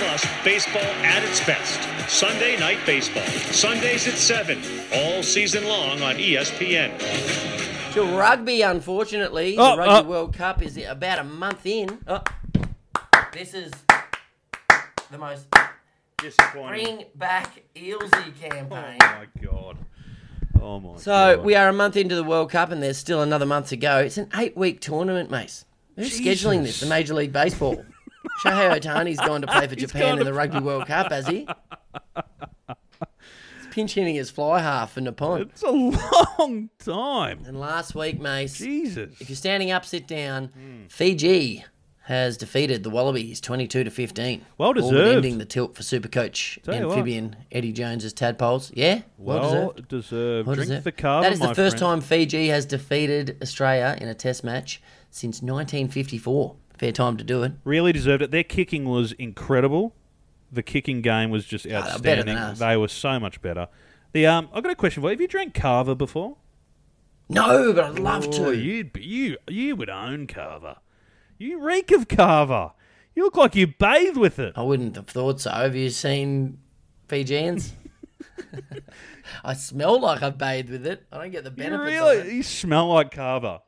Give us baseball at its best. Sunday night baseball. Sundays at 7. All season long on ESPN. To rugby, unfortunately, Oh, the Rugby oh. World Cup is about a month in. Oh, this is the most disappointing. bring back Eelsy campaign. Oh my god. Oh my So god. we are a month into the World Cup, and there's still another month to go. It's an eight-week tournament, Mace. Who's scheduling this? The Major League Baseball. Shohei Ohtani's gone to play for Japan in the Rugby World Cup, has he? He's pinch hitting his fly half for Nippon. It's a long time. And last week, Mace, Jesus. if you're standing up, sit down. Fiji has defeated the Wallabies 22 to 15. Well deserved. ending the tilt for Supercoach Tell you what. amphibian Eddie Jones's tadpoles. Yeah, well, Well deserved. deserved. Well Drink deserved. the kava, That is the first friend. time Fiji has defeated Australia in a Test match since 1954. Fair time to do it. Really deserved it. Their kicking was incredible. The kicking game was just they're better outstanding. than us. They were so much better. The um, I've got a question for you. Have you drank kava before? No, but I'd love Oh, to. You'd be, you you would own kava. You reek of kava. You look like you bathe with it. I wouldn't have thought so. Have you seen Fijians? I smell like I've bathed with it. I don't get the You benefits. really, of it. you smell like kava.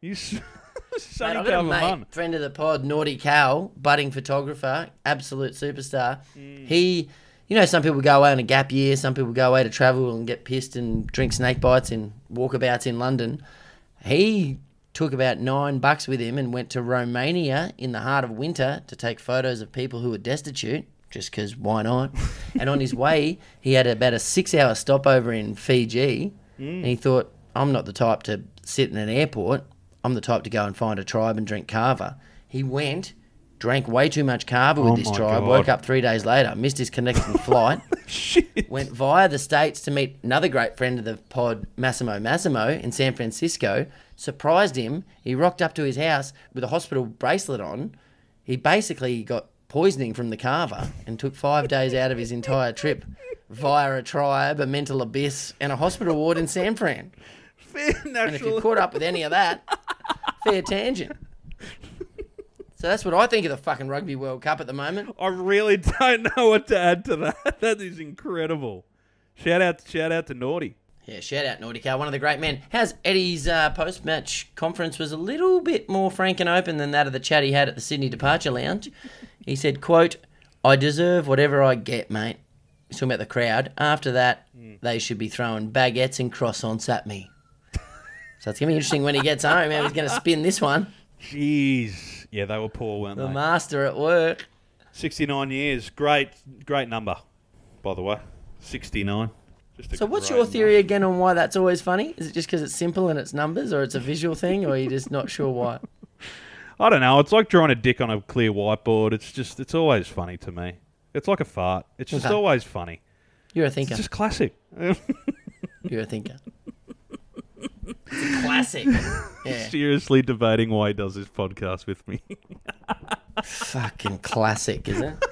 You s- Mate, sunny I've got a kava mate, friend of the pod, Naughty Cal, budding photographer, absolute superstar. Hmm. He, you know, some people go away on a gap year, some people go away to travel and get pissed and drink snake bites and walkabouts in London. He took about nine bucks with him and went to Romania in the heart of winter to take photos of people who were destitute, just because why not? and on his way, he had about a six hour stopover in Fiji. Mm. And he thought, I'm not the type to sit in an airport. I'm the type to go and find a tribe and drink kava. He went, drank way too much kava with Oh this tribe, God. woke up three days later, missed his connecting flight, went via the States to meet another great friend of the pod, Massimo Massimo, in San Francisco, surprised him. He rocked up to his house with a hospital bracelet on. He basically got poisoning from the kava and took five days out of his entire trip via a tribe, a mental abyss, and a hospital ward in San Fran. And if you're caught up with any of that, fair tangent. So that's what I think of the fucking Rugby World Cup at the moment. I really don't know what to add to that. That is incredible. Shout out, shout out to Naughty. Yeah, shout out Naughty Cal, one of the great men. How's Eddie's uh, post-match conference was a little bit more frank and open than that of the chat he had at the Sydney Departure Lounge. He said, "quote I deserve whatever I get, mate." He's talking about the crowd. After that, they should be throwing baguettes and croissants at me. So it's gonna be interesting when he gets home. How he's gonna spin this one. Jeez, yeah, they were poor, weren't they? The they? master at work. Sixty-nine years, great, great number, by the way. Sixty-nine. Just a So what's great your theory again on why that's always funny? Is it just because it's simple and it's numbers, or it's a visual thing, or are you just not sure why? I don't know. It's like drawing a dick on a clear whiteboard. It's just, it's always funny to me. It's like a fart. It's just Okay. always funny. You're a thinker. It's just classic. You're a thinker. It's a classic. Yeah. Seriously debating why he does this podcast with me. Fucking classic, isn't it?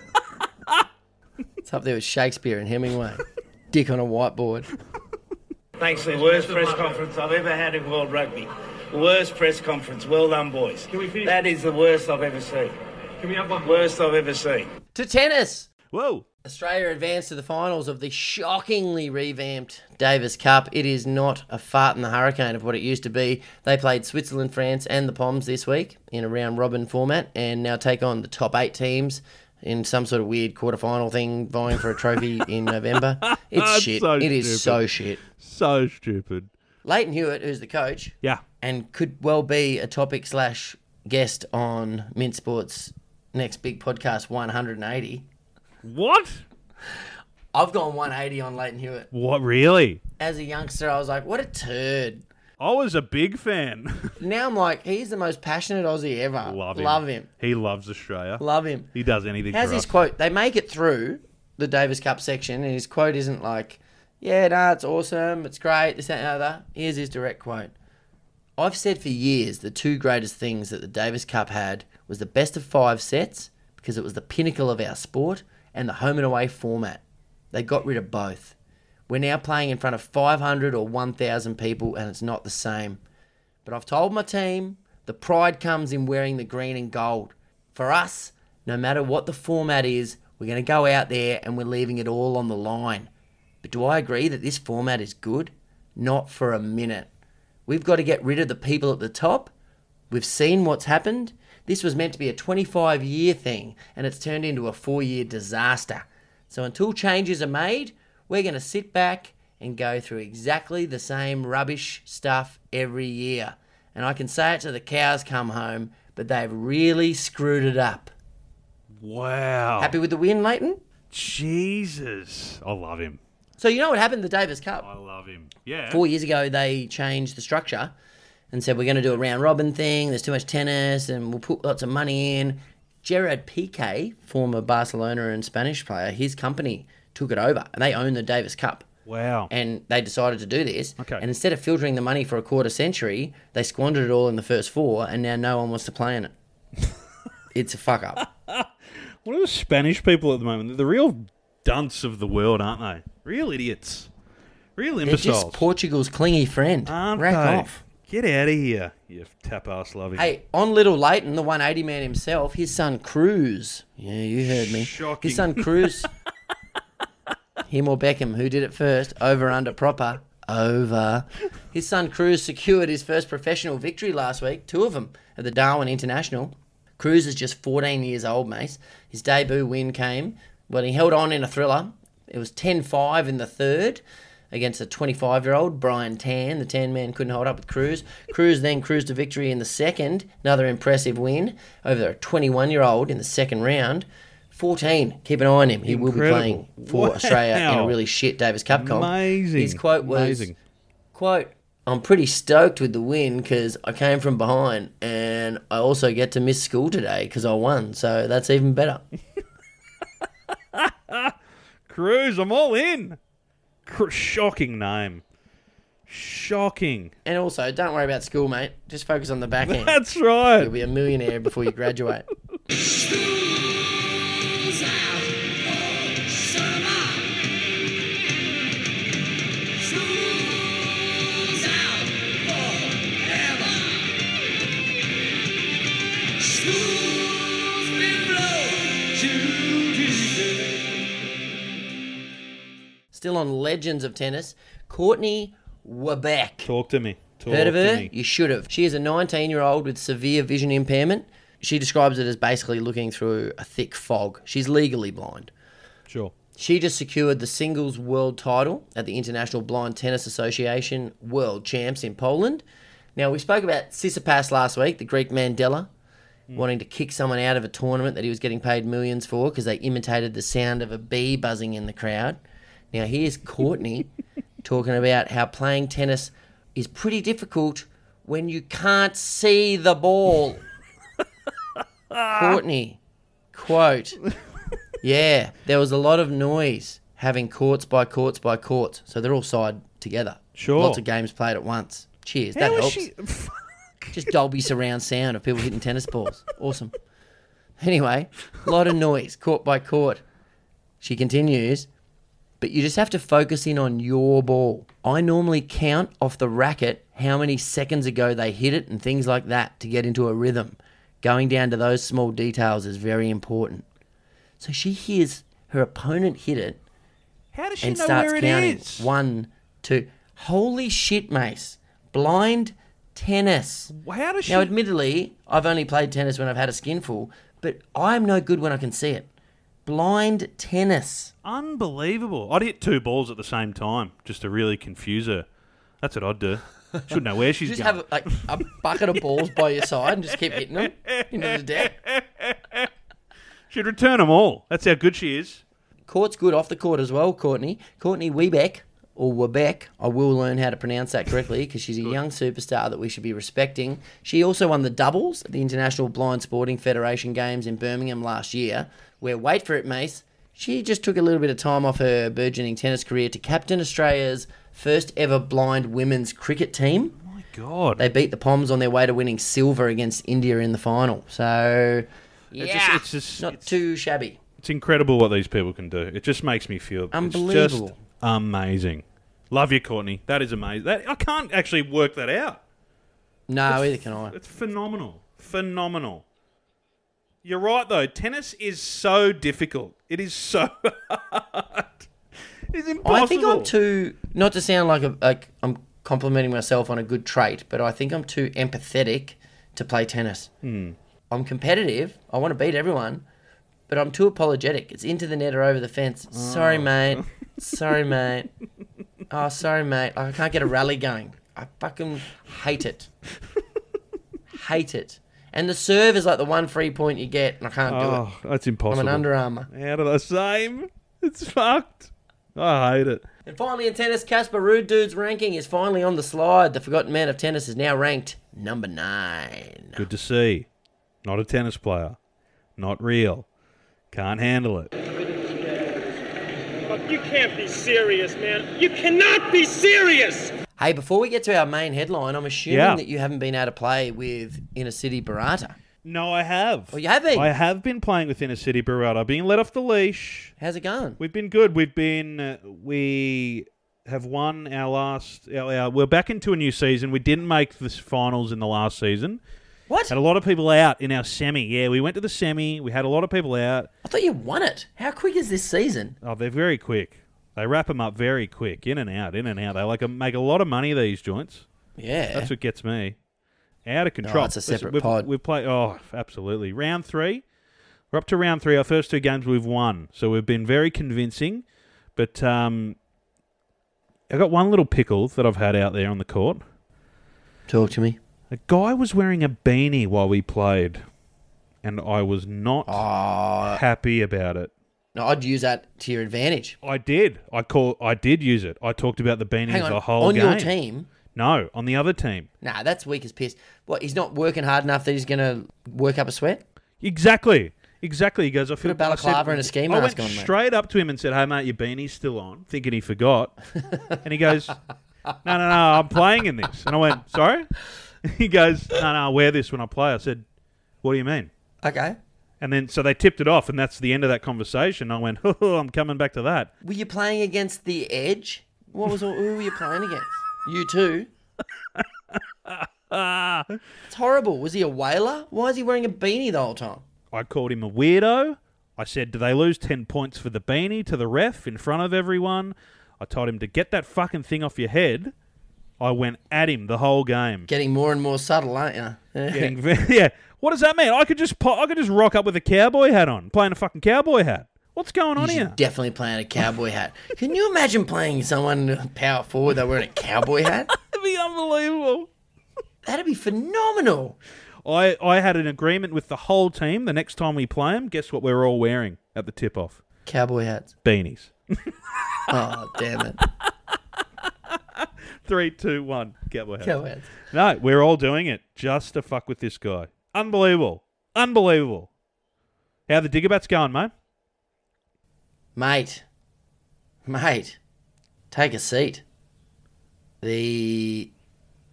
It's up there with Shakespeare and Hemingway. Dick on a whiteboard. Thanks, the worst press conference I've ever had in World Rugby. Worst press conference. Well done, boys. That is the worst I've ever seen. Can we have one? Worst I've ever seen. To tennis. Whoa. Australia advanced to the finals of the shockingly revamped Davis Cup. It is not a fart in the hurricane of what it used to be. They played Switzerland, France, and the Poms this week in a round robin format and now take on the top eight teams in some sort of weird quarterfinal thing vying for a trophy in November. It's shit. so it is stupid. so shit. So stupid. Lleyton Hewitt, who's the coach, Yeah. and could well be a topic slash guest on Mint Sports next big podcast 180. What? I've gone 180 on Lleyton Hewitt. What really? As a youngster, I was like, what a turd. I was a big fan. Now I'm like, he's the most passionate Aussie ever. Love him. Love him. He loves Australia. Love him. He does anything How's for his us. quote? They make it through the Davis Cup section, and his quote isn't like, yeah, no, it's awesome, it's great, this, that, and the other. Here's his direct quote. I've said for years the two greatest things that the Davis Cup had was the best of five sets, because it was the pinnacle of our sport, and the home and away format. They got rid of both. We're now playing in front of 500 or 1,000 people, and it's not the same. But I've told my team the pride comes in wearing the green and gold. For us, no matter what the format is, we're going to go out there and we're leaving it all on the line. But do I agree that this format is good? Not for a minute. We've got to get rid of the people at the top. We've seen what's happened. This was meant to be a 25 year thing, and it's turned into a four year disaster. So until changes are made, we're going to sit back and go through exactly the same rubbish stuff every year. And I can say it to the cows come home, but they've really screwed it up. Wow. Happy with the win, Lleyton? Jesus. I love him. So you know what happened the Davis Cup? I love him. Yeah. Four years ago, they changed the structure and said we're going to do a round robin thing. There's too much tennis, and we'll put lots of money in. Gerard Piqué, former Barcelona and Spanish player, his company took it over, and they own the Davis Cup. Wow. And they decided to do this. Okay. And instead of filtering the money for a quarter century, they squandered it all in the first four, and now no one wants to play in it. it's a fuck up. What are the Spanish people at the moment? They're the real dunce of the world, aren't they? Real idiots. Real They're just imbeciles. Portugal's clingy friend. Aren't Rack they? off. Get out of here, you tap ass loving. Hey, on Little Lleyton, the 180 man himself, his son Cruz. Yeah, you heard me. Shocking. His son Cruz. him or Beckham, who did it first? Over, under, proper. Over. His son Cruz secured his first professional victory last week, two of them at the Darwin International. Cruz is just 14 years old, mate. His debut win came when he held on in a thriller. It was 10 5 in the third against a 25 year old, Brian Tan. The Tan man couldn't hold up with Cruz. Cruz then cruised to victory in the second, another impressive win over a 21 year old in the second round. 14. Keep an eye on him. He will be playing for Wow. Australia in a really shit Davis Cup comp. Amazing. His quote was, Amazing. quote, I'm pretty stoked with the win because I came from behind and I also get to miss school today because I won. So that's even better. Cruz, I'm all in. Cr- shocking name. Shocking. And also, don't worry about school, mate. Just focus on the back end. That's right. You'll be a millionaire before you graduate. Still on legends of tennis, Courtney Webeck. Talk to me. Talk Heard of to her? me. You should have. She is a 19 year old with severe vision impairment. She describes it as basically looking through a thick fog. She's legally blind. Sure. She just secured the singles world title at the International Blind Tennis Association World Champs in Poland. Now, we spoke about Tsitsipas last week, the Greek Mandela, hmm. wanting to kick someone out of a tournament that he was getting paid millions for because they imitated the sound of a bee buzzing in the crowd. Now, here's Courtney talking about how playing tennis is pretty difficult when you can't see the ball. Courtney, quote, yeah, there was a lot of noise having courts by courts by courts. So they're all side together. Sure. Lots of games played at once. Cheers. How that helps. she- Just Dolby surround sound of people hitting tennis balls. Awesome. Anyway, a lot of noise, court by court. She continues, but you just have to focus in on your ball. I normally count off the racket how many seconds ago they hit it and things like that to get into a rhythm. Going down to those small details is very important. So she hears her opponent hit it How does she and know starts where it counting. is? One, two. Holy shit, Mace. Blind tennis. How does Now, she- admittedly, I've only played tennis when I've had a skinful, but I'm no good when I can see it. Blind tennis. Unbelievable. I'd hit two balls at the same time just to really confuse her. That's what I'd do. Should know where she's just going. have like a bucket of balls by your side and just keep hitting them into the deck. She'd return them all. That's how good she is. Court's good off the court as well, Courtney. Courtney Webeck, or Webeck, I will learn how to pronounce that correctly because she's a young superstar that we should be respecting. She also won the doubles at the International Blind Sporting Federation Games in Birmingham last year, where, wait for it, Mace, she just took a little bit of time off her burgeoning tennis career to captain Australia's first ever blind women's cricket team. My God. They beat the Poms on their way to winning silver against India in the final. So, yeah, It's just- it's just- not too shabby. It's incredible what these people can do. It just makes me feel It's Unbelievable. Amazing. Love you, Courtney. That is amazing. That, I can't actually work that out. No, either can I. It's phenomenal. Phenomenal. You're right though. Tennis is so difficult. It is so hard. It's impossible. I think I'm too not to sound like a, like I'm complimenting myself on a good trait, but I think I'm too empathetic to play tennis. Hmm. I'm competitive. I want to beat everyone, but I'm too apologetic. It's into the net or over the fence. Sorry, Oh. mate. Sorry, mate. Oh, sorry, mate. I can't get a rally going. I fucking hate it. hate it. And the serve is like the one free point you get, and I can't do it. Oh, that's impossible. I'm an Under Armour. How do they same? It's fucked. I hate it. And finally, in tennis, Casper Ruud Dude's ranking is finally on the slide. The forgotten man of tennis is now ranked number nine. Good to see. Not a tennis player. Not real. Can't handle it. Fuck, you can't be serious, man. You cannot be serious! Hey, before we get to our main headline, I'm assuming Yeah. that you haven't been able to play with Inner City Barata. No, I have. Oh, you have been? I have been playing with Inner City Barata. Being let off the leash. How's it going? We've been good. We've been uh, we have won our last. Our, our, we're back into a new season. We didn't make the finals in the last season. What? Had a lot of people out in our semi. Yeah, we went to the semi. We had a lot of people out. I thought you won it. How quick is this season? Oh, they're very quick. They wrap them up very quick, in and out, in and out. They like a, make a lot of money. These joints. Yeah. That's what gets me. Out of control. Oh, it's a Listen, separate we've, pod. We've played. Oh, absolutely. Round three. We're up to round three. Our first two games we've won, so we've been very convincing. But um, I got one little pickle that I've had out there on the court. Talk to me. A guy was wearing a beanie while we played, and I was not Ah. happy about it. No, I'd use that to your advantage. I did. I call. I did use it. I talked about the beanie Hang on, the whole on game. your team? No, on the other team. Nah, that's weak as piss. What? He's not working hard enough that he's going to work up a sweat. Exactly. Exactly. He goes, I feel a balaclava and a ski I mask went on, mate. straight up to him and said, Hey, mate, your beanie's still on, thinking he forgot. and he goes, No, no, no, I'm playing in this. And I went, Sorry? He goes, No, no, I'll wear this when I play. I said, What do you mean? Okay. And then, so they tipped it off, and that's the end of that conversation. I went, Oh, I'm coming back to that. Were you playing against the Edge? What was? Who were you playing against? You too. it's horrible. Was he a whaler? Why is he wearing a beanie the whole time? I called him a weirdo. I said, Do they lose 10 points for the beanie to the ref in front of everyone? I told him to get that fucking thing off your head. I went at him the whole game. Getting more and more subtle, aren't you? Getting yeah. What does that mean? I could just po- I could just rock up with a cowboy hat on, playing a fucking cowboy hat. What's going on You here? definitely playing a cowboy hat. Can you imagine playing someone power forward that wearing a cowboy hat? That'd be unbelievable. That'd be phenomenal. I, I had an agreement with the whole team. The next time we play them, guess what we're all wearing at the tip off? Cowboy hats. Beanies. Oh, damn it. Three, two, one. Cowboy. Cowboy hats. No, we're all doing it just to fuck with this guy. Unbelievable. Unbelievable. How the Diggerbats going, mate? Mate, mate, take a seat. The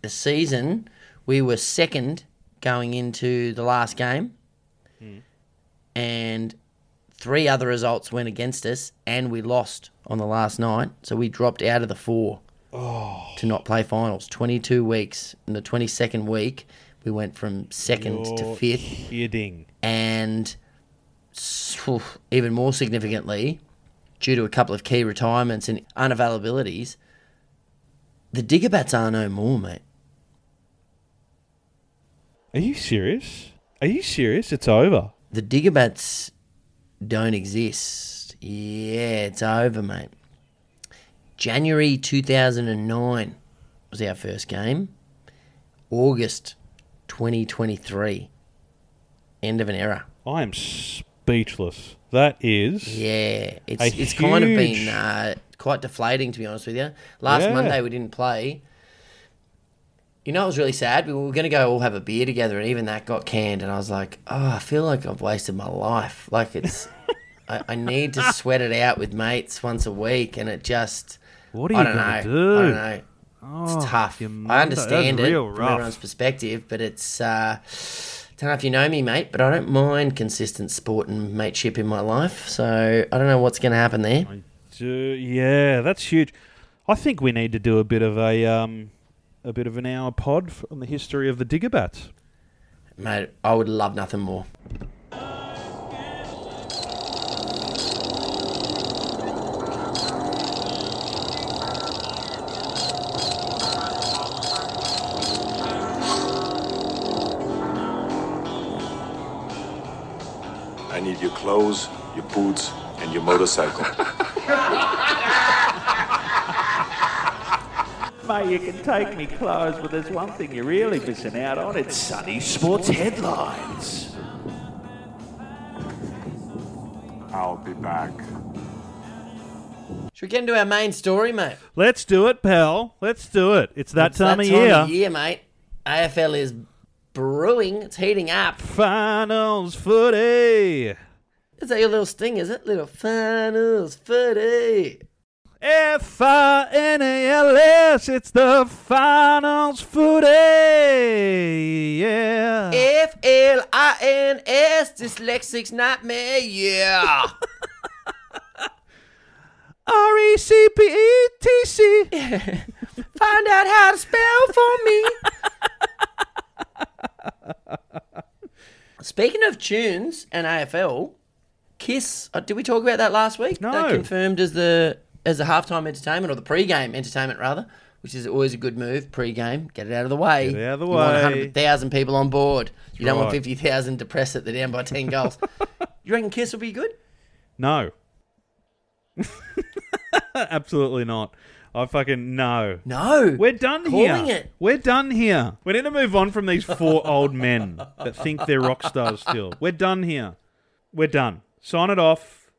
the season we were second going into the last game, hmm. and three other results went against us, and we lost on the last night. So we dropped out of the four Oh. to not play finals. Twenty two weeks. In the twenty second week, we went from 2nd to You're fifth Kidding. and even more significantly, due to a couple of key retirements and unavailabilities, the Diggerbats are no more, mate. Are you serious? Are you serious? It's over. The Diggerbats don't exist. Yeah, it's over, mate. January 2009 was our first game. August 2023. End of an era. I am speechless. That is. Yeah, it's it's kind of been uh, quite deflating to be honest with you. Last Yeah. Monday we didn't play. You know, it was really sad. We were going to go all have a beer together, and even that got canned. And I was like, oh, I feel like I've wasted my life. Like it's, I, I need to sweat it out with mates once a week, and it just. What are you gonna know. do? I don't know. Oh, it's tough. I understand it real from rough. everyone's perspective, but it's. Uh, don't know if you know me, mate, but I don't mind consistent sport and mateship in my life. So I don't know what's going to happen there. I Do- yeah, that's huge. I think we need to do a bit of a um, a bit of an hour pod on the history of the Diggerbats. Mate, I would love nothing more. Your clothes, your boots, and your motorcycle. Mate, you can take me clothes, but there's one thing you're really missing out on. It's Sunny Sports headlines. I'll be back. Should we get into our main story, mate? Let's do it, pal. Let's do it. It's that It's time, that of, time year. of year, mate. AFL is brewing. It's heating up. Finals footy. Is that your little sting, is it? Little finals footy. F I N A L S. It's the finals footy. Yeah. F L I N S, dyslexics nightmare, yeah. R E C P E T C. Find out how to spell for me. Speaking of tunes and AFL, Kiss. Uh, did we talk about that last week? No. They confirmed as the as the halftime entertainment or the pre-game entertainment rather, which is always a good move. Pre-game, get it out of the way. Get it out of the You want way. hundred thousand people on board. you don't want right. fifty thousand depressed that they're down by ten goals. you reckon Kiss will be good? No. Absolutely not. I fucking no. No. We're done Calling here. it. We're done here. We need to move on from these four old men that think they're rock stars still. We're done here. We're done. Sign it off.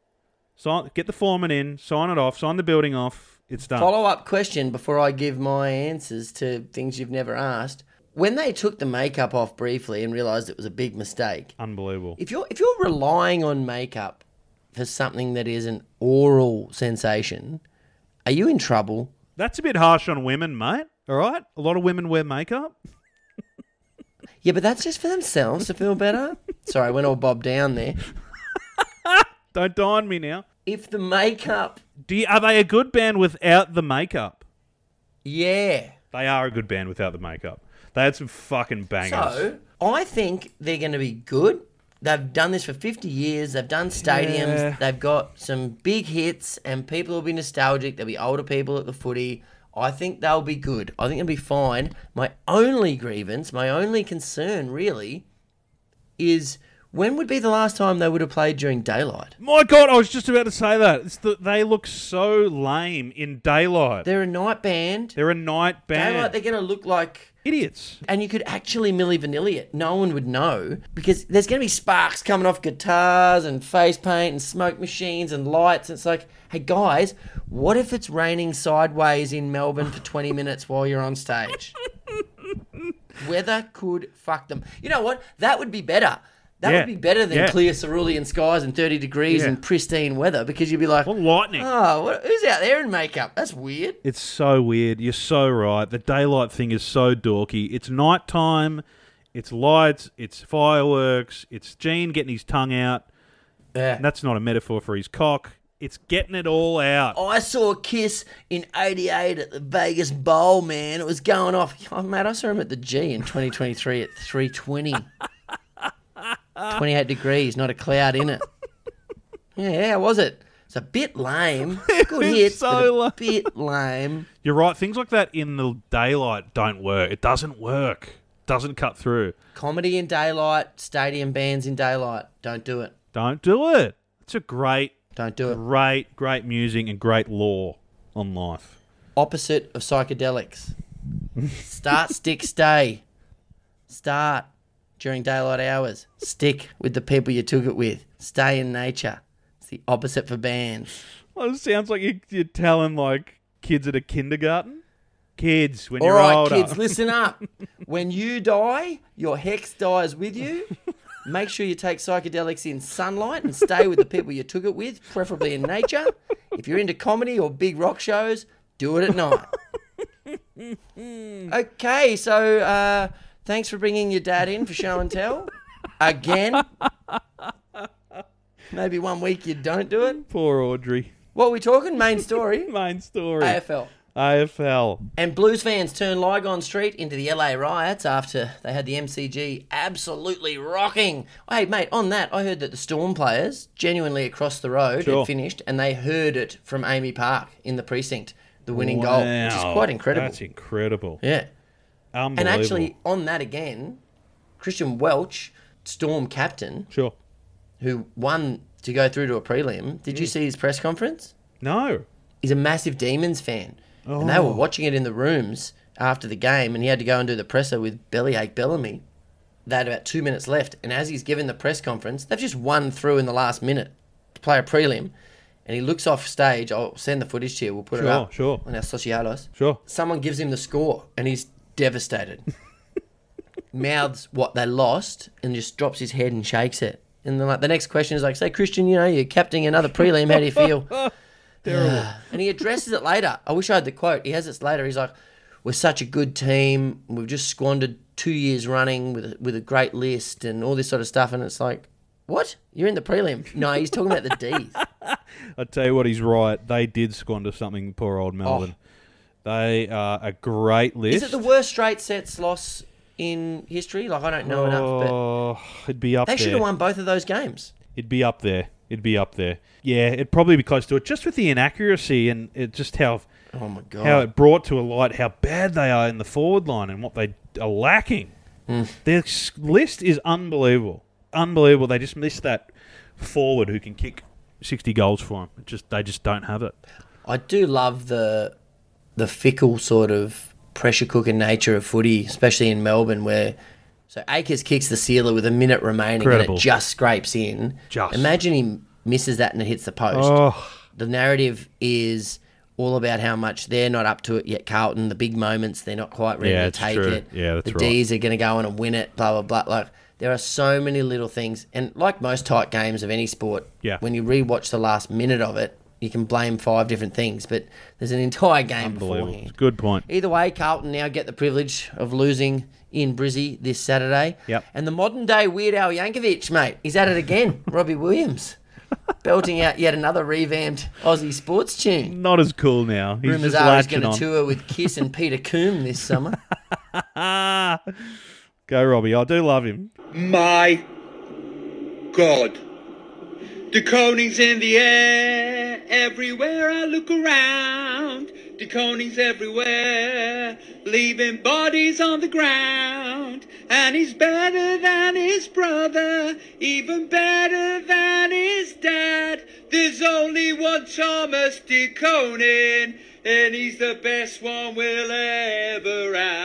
Sign, get the foreman in. Sign it off. Sign the building off. It's done. Follow up question before I give my answers to things you've never asked. When they took the makeup off briefly and realised it was a big mistake, Unbelievable. if you're if you're relying on makeup for something that is an oral sensation, are you in trouble? That's a bit harsh on women, mate. All right? A lot of women wear makeup. Yeah, but that's just for themselves to feel better. Sorry, I went all Bob down there. Don't die on me now. If the makeup, Do you, are they a good band without the makeup? yeah. They are a good band without the makeup. They had some fucking bangers. So I think they're going to be good. They've done this for 50 years. They've done stadiums. Yeah. They've got some big hits, and people will be nostalgic. There'll be older people at the footy. I think they'll be good. I think they'll be fine. My only grievance, my only concern, really, is when would be the last time they would have played during daylight? My God, I was just about to say that. It's the, they look so lame in daylight. They're a night band. They're a night band. Daylight, they're going to look like idiots. And you could actually Milli Vanilli it. No one would know because there's going to be sparks coming off guitars and face paint and smoke machines and lights. It's like, hey guys, what if it's raining sideways in Melbourne for 20 minutes while you're on stage? Weather could fuck them. You know what? That would be better. That Yeah. would be better than Yeah. clear cerulean skies and 30 degrees Yeah. and pristine weather because you'd be like, what lightning. oh, what, who's out there in makeup? That's weird. It's so weird. You're so right. The daylight thing is so dorky. It's nighttime. It's lights. It's fireworks. It's Gene getting his tongue out. Yeah. And that's not a metaphor for his cock. It's getting it all out. I saw Kiss in '88 at the Vegas Bowl. Man, it was going off. Oh, mate, I saw him at the G in 2023 at 320. 28 degrees, not a cloud in it. Yeah, how was it? It's a bit lame. Good It's hits, so but a bit lame. You're right. Things like that in the daylight don't work. It doesn't work. Doesn't cut through. Comedy in daylight, stadium bands in daylight. Don't do it. Don't do it. It's a great, don't do it. Great, great music and great law on life. Opposite of psychedelics. Start, stick, stay. Start during daylight hours. Stick with the people you took it with. Stay in nature. It's the opposite for bands. Well, it sounds like you, you're telling like kids at a kindergarten. Kids, when All you're right, older. kids, listen up. when you die, your hex dies with you. Make sure you take psychedelics in sunlight and stay with the people you took it with, preferably in nature. If you're into comedy or big rock shows, do it at night. okay, so uh, thanks for bringing your dad in for show and tell. Again. Maybe one week you don't do it. Poor Audrey. What are we talking? Main story? Main story. AFL. AFL. And Blues fans turned Lygon Street into the LA riots after they had the MCG absolutely rocking. Oh, hey, mate, on that, I heard that the Storm players, genuinely across the road, Sure. had finished and they heard it from AAMI Park in the precinct, the winning goal, which is quite incredible. That's incredible. Yeah. And actually, on that again, Christian Welch, Storm captain, sure, who won to go through to a prelim. Did you mm. see his press conference? No. He's a massive Demons fan, and they were Oh. watching it in the rooms after the game, and he had to go and do the presser with Bellyache Bellamy. They had about two minutes left, and as he's giving the press conference, they've just won through in the last minute to play a prelim. And he looks off stage. I'll send the footage to you. We'll put it Sure, up sure. on our socialos. Sure. Someone gives him the score, and he's devastated. Mouths what they lost, and just drops his head and shakes it. And then like the next question is like, "Say, Christian, you know you're captaining another prelim. How do you feel?" Terrible. and he addresses it later. I wish I had the quote. He has it later. He's like, "We're such a good team. We've just squandered two years running with a, with a great list and all this sort of stuff." And it's like, "What? You're in the prelim?" No, he's talking about the D's. I tell you what, he's right. They did squander something, poor old oh, Melbourne. They are a great list. Is it the worst straight sets loss in history? Like I don't know enough, Oh, it'd be up they there. should have won both of those games. It'd be up there. It'd be up there. Yeah, it'd probably be close to it. Just with the inaccuracy and it just how Oh my god! how it brought to a light how bad they are in the forward line and what they are lacking. Hmm. Their list is unbelievable. Unbelievable. They just missed that forward who can kick sixty goals for them. It just they just don't have it. I do love the the fickle sort of pressure cooker nature of footy, especially in Melbourne, where so Acres kicks the sealer with a minute remaining Incredible. and it just scrapes in. Just. imagine he misses that and it hits the post. Oh. The narrative is all about how much they're not up to it yet. Carlton, the big moments, they're not quite ready Yeah, to take true. it. Yeah, that's the right. D's are going to go on and win it. Blah blah blah. Like there are so many little things, and like most tight games of any sport, Yeah. when you rewatch the last minute of it, you can blame five different things, but there's an entire game beforehand. Good point. Either way, Carlton now get the privilege of losing in Brizzy this Saturday. Yep. And the modern day Weird Al Yankovic, mate, he's at it again. Robbie Williams. Belting out yet another revamped Aussie sports tune. Not as cool now. He's Rumours just are he's going to tour with Kiss and Peter Coombe this summer. Go, Robbie. I do love him. My God. The in the air, everywhere I look around. The everywhere, leaving bodies on the ground. And he's better than his brother, even better than his dad. There's only one Thomas De Koning, and he's the best one we'll ever have.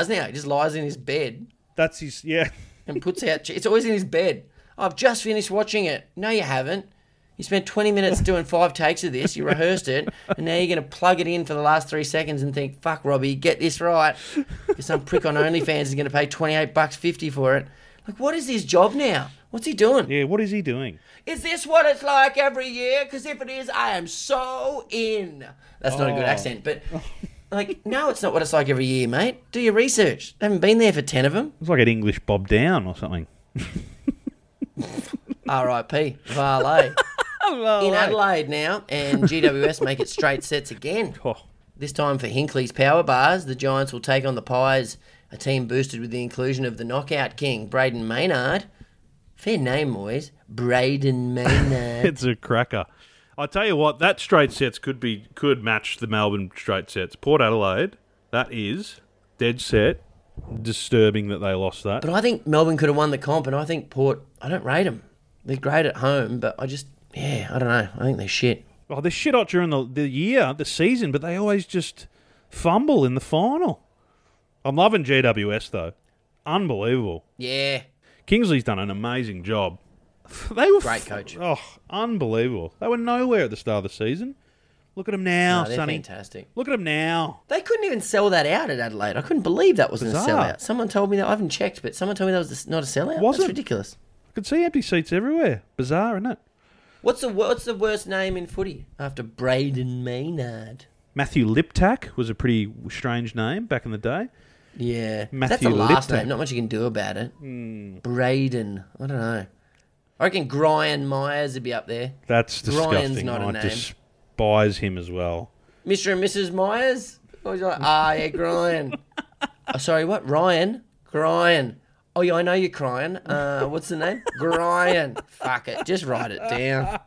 Does now? He just lies in his bed That's his. Yeah. and puts out. It's always in his bed. I've just finished watching it. No, you haven't. You spent 20 minutes doing five takes of this. You rehearsed it, and now you're going to plug it in for the last three seconds and think, "Fuck, Robbie, get this right." Because some prick on OnlyFans is going to pay 28 bucks 50 for it. Like, what is his job now? What's he doing? Yeah. What is he doing? Is this what it's like every year? Because if it is, I am so in. That's not a good Oh. accent, but like, no, it's not what it's like every year, mate. Do your research. I haven't been there for 10 of them. It's like an English Bob Downe or something. R.I.P. Varley. In Adelaide now, and GWS make it straight sets again. Oh. This time for Hinkley's Power Bars, the Giants will take on the Pies, a team boosted with the inclusion of the knockout king, Brayden Maynard. Fair name, boys. Braden Maynard. it's a cracker. I tell you what, that straight sets could be could match the Melbourne straight sets. Port Adelaide, that is dead set. Disturbing that they lost that. But I think Melbourne could have won the comp, and I think Port, I don't rate them. They're great at home, but I just, yeah, I don't know. I think they're shit. Well, they're shit hot during the, the year, the season, but they always just fumble in the final. I'm loving GWS though. Unbelievable. Yeah. Kingsley's done an amazing job. They were Great coach. Oh, unbelievable. They were nowhere at the start of the season. Look at them now, No, Sonny. fantastic. Look at them now. They couldn't even sell that out at Adelaide. I couldn't believe that wasn't Bizarre. a sellout. Someone told me that. I haven't checked, but someone told me that was not a sellout. Wasn't. That's ridiculous. I could see empty seats everywhere. Bizarre, isn't it? What's the what's the worst name in footy after Brayden Maynard? Matthew Liptak was a pretty strange name back in the day. Yeah, Matthew that's a last Liptak. name. Not much you can do about it. Hmm. Brayden. I don't know. I reckon Brian Myers would be up there. That's Brian's disgusting. not a I name. despise him as well. Mr. and Mrs. Myers? Or was like, ah, yeah, Brian. oh, sorry, what? Ryan? Brian. Oh, yeah, I know you're crying. Uh, what's the name? Brian. Fuck it. Just write it down.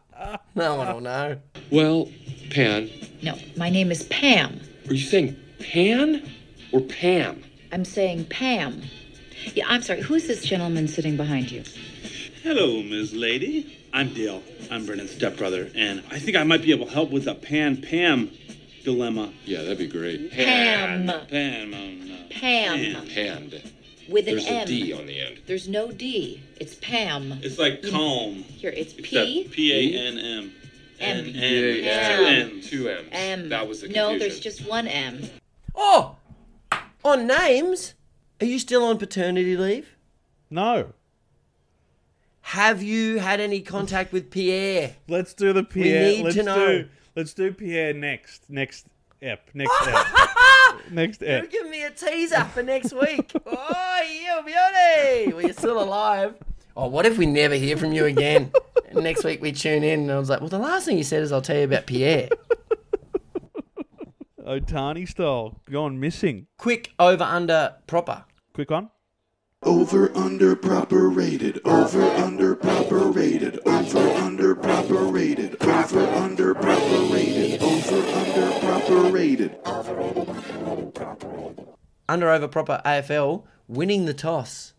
No one will know. Well, Pan, No, my name is Pam. are you saying Pan or Pam? I'm saying Pam. Yeah, I'm sorry. Who's this gentleman sitting behind you? Hello, Ms. Lady. I'm Dale. I'm Brennan's stepbrother, and I think I might be able to help with the Pan Pam dilemma. Yeah, that'd be great. Pam. Pam. um, uh, Pam. Panned. With an There's M. a D on the end. There's no D. It's Pam. It's like calm. Here, it's Except P. P A N M. M. N N. Yeah, Two N's. Two M's. M. That was the confusion. No, there's just one M. Oh! On names? Are you still on paternity leave? No. Have you had any contact with Pierre? Let's do the Pierre. We need let's to know. do let's do Pierre next next ep. Next ep. Next You're giving me a teaser for next week. oh, you beauty! Well, you're still alive. Oh, what if we never hear from you again? And next week we tune in, and I was like, well, the last thing you said is I'll tell you about Pierre. Ohtani style. Gone missing. Quick over under proper. Quick one. Over under proper rated. Over under proper rated. Over under proper rated. Over under proper rated. Over under proper rated. Under over proper AFL, winning the toss.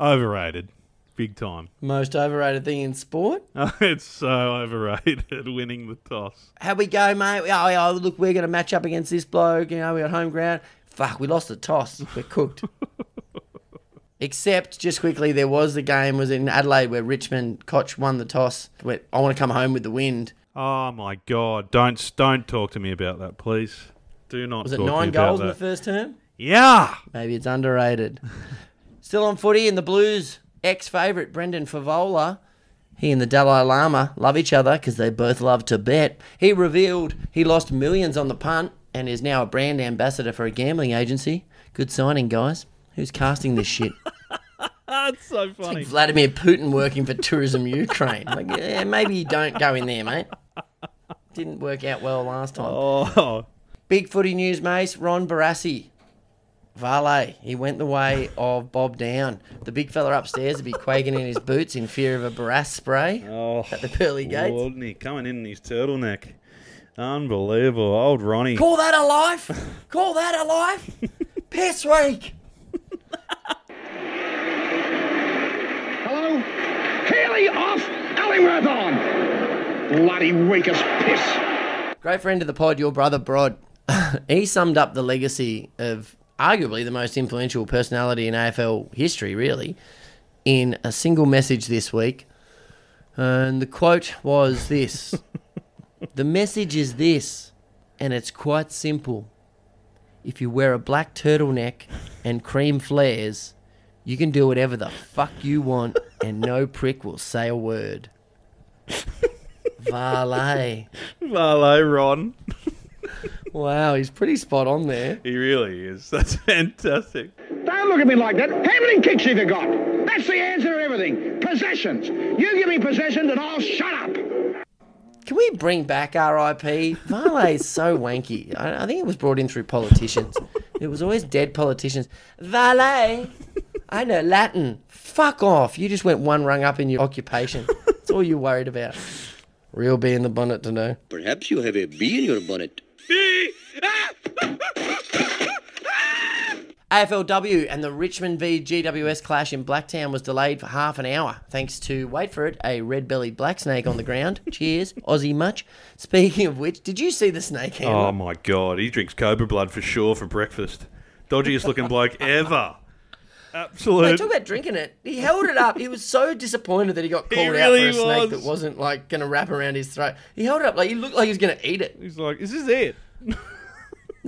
Overrated. Big time. Most overrated thing in sport. Oh, it's so overrated. Winning the toss. How we go, mate? Oh, oh, look, we're going to match up against this bloke. You know, we got home ground. Fuck, we lost the toss. We're cooked. Except, just quickly, there was the game was in Adelaide where Richmond Koch won the toss. Went, I want to come home with the wind. Oh my god! Don't don't talk to me about that, please. Do not. Was it nine goals in the first term? Yeah. Maybe it's underrated. Still on footy in the Blues. Ex favourite Brendan Fevola. He and the Dalai Lama love each other because they both love to bet. He revealed he lost millions on the punt and is now a brand ambassador for a gambling agency. Good signing, guys. Who's casting this shit? That's so funny. Vladimir Putin working for Tourism Ukraine. Like, yeah, maybe you don't go in there, mate. Didn't work out well last time. Oh. Big footy news, Mace. Ron Barassi. Vale, he went the way of Bob Downe. The big fella upstairs would be quaking in his boots in fear of a Barassi spray Oh, at the pearly gates. Wasn't he coming in in his turtleneck? Unbelievable, old Ronnie. Call that a life? Call that a life? Piss week. Hello? Haley off, Ellingworth on. Bloody weak as piss. Great friend of the pod, your brother Brod. he summed up the legacy of arguably the most influential personality in AFL history, really, in a single message this week. And the quote was this The message is this, and it's quite simple. If you wear a black turtleneck and cream flares, you can do whatever the fuck you want, and no prick will say a word. Valet. Valet Ron. Wow, he's pretty spot on there. He really is. That's fantastic. Don't look at me like that. How many kicks have you got? That's the answer to everything. Possessions. You give me possessions and I'll shut up. Can we bring back RIP? Valet is so wanky. I, I think it was brought in through politicians. It was always dead politicians. Valet, I know Latin. Fuck off. You just went one rung up in your occupation. That's all you're worried about. Real bee in the bonnet to know. Perhaps you have a bee in your bonnet. Ah! AFLW and the Richmond v GWS clash in Blacktown was delayed for half an hour, thanks to, wait for it, a red bellied black snake on the ground. Cheers, Aussie much. Speaking of which, did you see the snake handler? Oh my god, he drinks cobra blood for sure for breakfast. Dodgiest looking bloke ever. Mate, Absolute. talk about drinking it. He held it up. He was so disappointed that he got He called really out for a snake was. that wasn't like going to wrap around his throat. He held it up like he looked like he was going to eat it. He's like, "Is this it?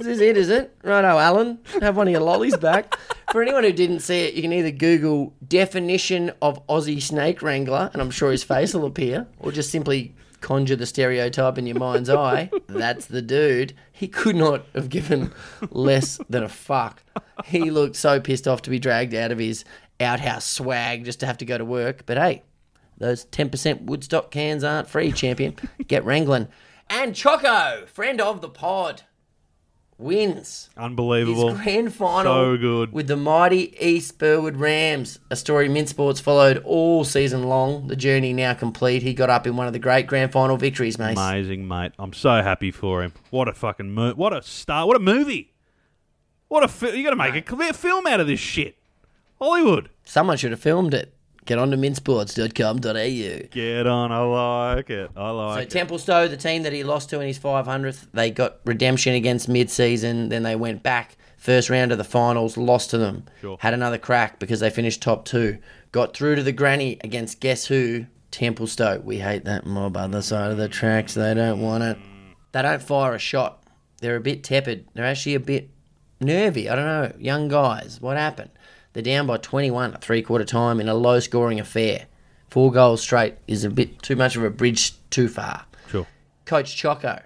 This is it, is it? Righto, Alan. Have one of your lollies back. For anyone who didn't see it, you can either Google definition of Aussie snake wrangler, and I'm sure his face will appear, or just simply conjure the stereotype in your mind's eye. That's the dude. He could not have given less than a fuck. He looked so pissed off to be dragged out of his outhouse swag just to have to go to work. But hey, those 10% Woodstock cans aren't free, champion. Get wrangling. And Choco, friend of the pod, wins Unbelievable. his grand final So good. with the mighty East Burwood Rams. A story Mint Sports followed all season long. The journey now complete. He got up in one of the great grand final victories, mate. Amazing, mate. I'm so happy for him. What a fucking mo- what a star. What a movie. What a fi- you got to make a clear film out of this shit. Hollywood. Someone should have filmed it. Get on to mintsports.com.au. Get on. I like it. I So like it. So Templestowe, the team that he lost to in his 500th, they got redemption against mid-season. Then they went back first round of the finals, lost to them. Sure. Had another crack because they finished top two. Got through to the granny against guess who? Templestowe. We hate that mob other side of the tracks. They don't want it. They don't fire a shot. They're a bit tepid. They're actually a bit nervy. I don't know. Young guys. What happened? They're down by 21 at three quarter time in a low scoring affair. Four goals straight is a bit too much of a bridge too far. Sure. Coach Choco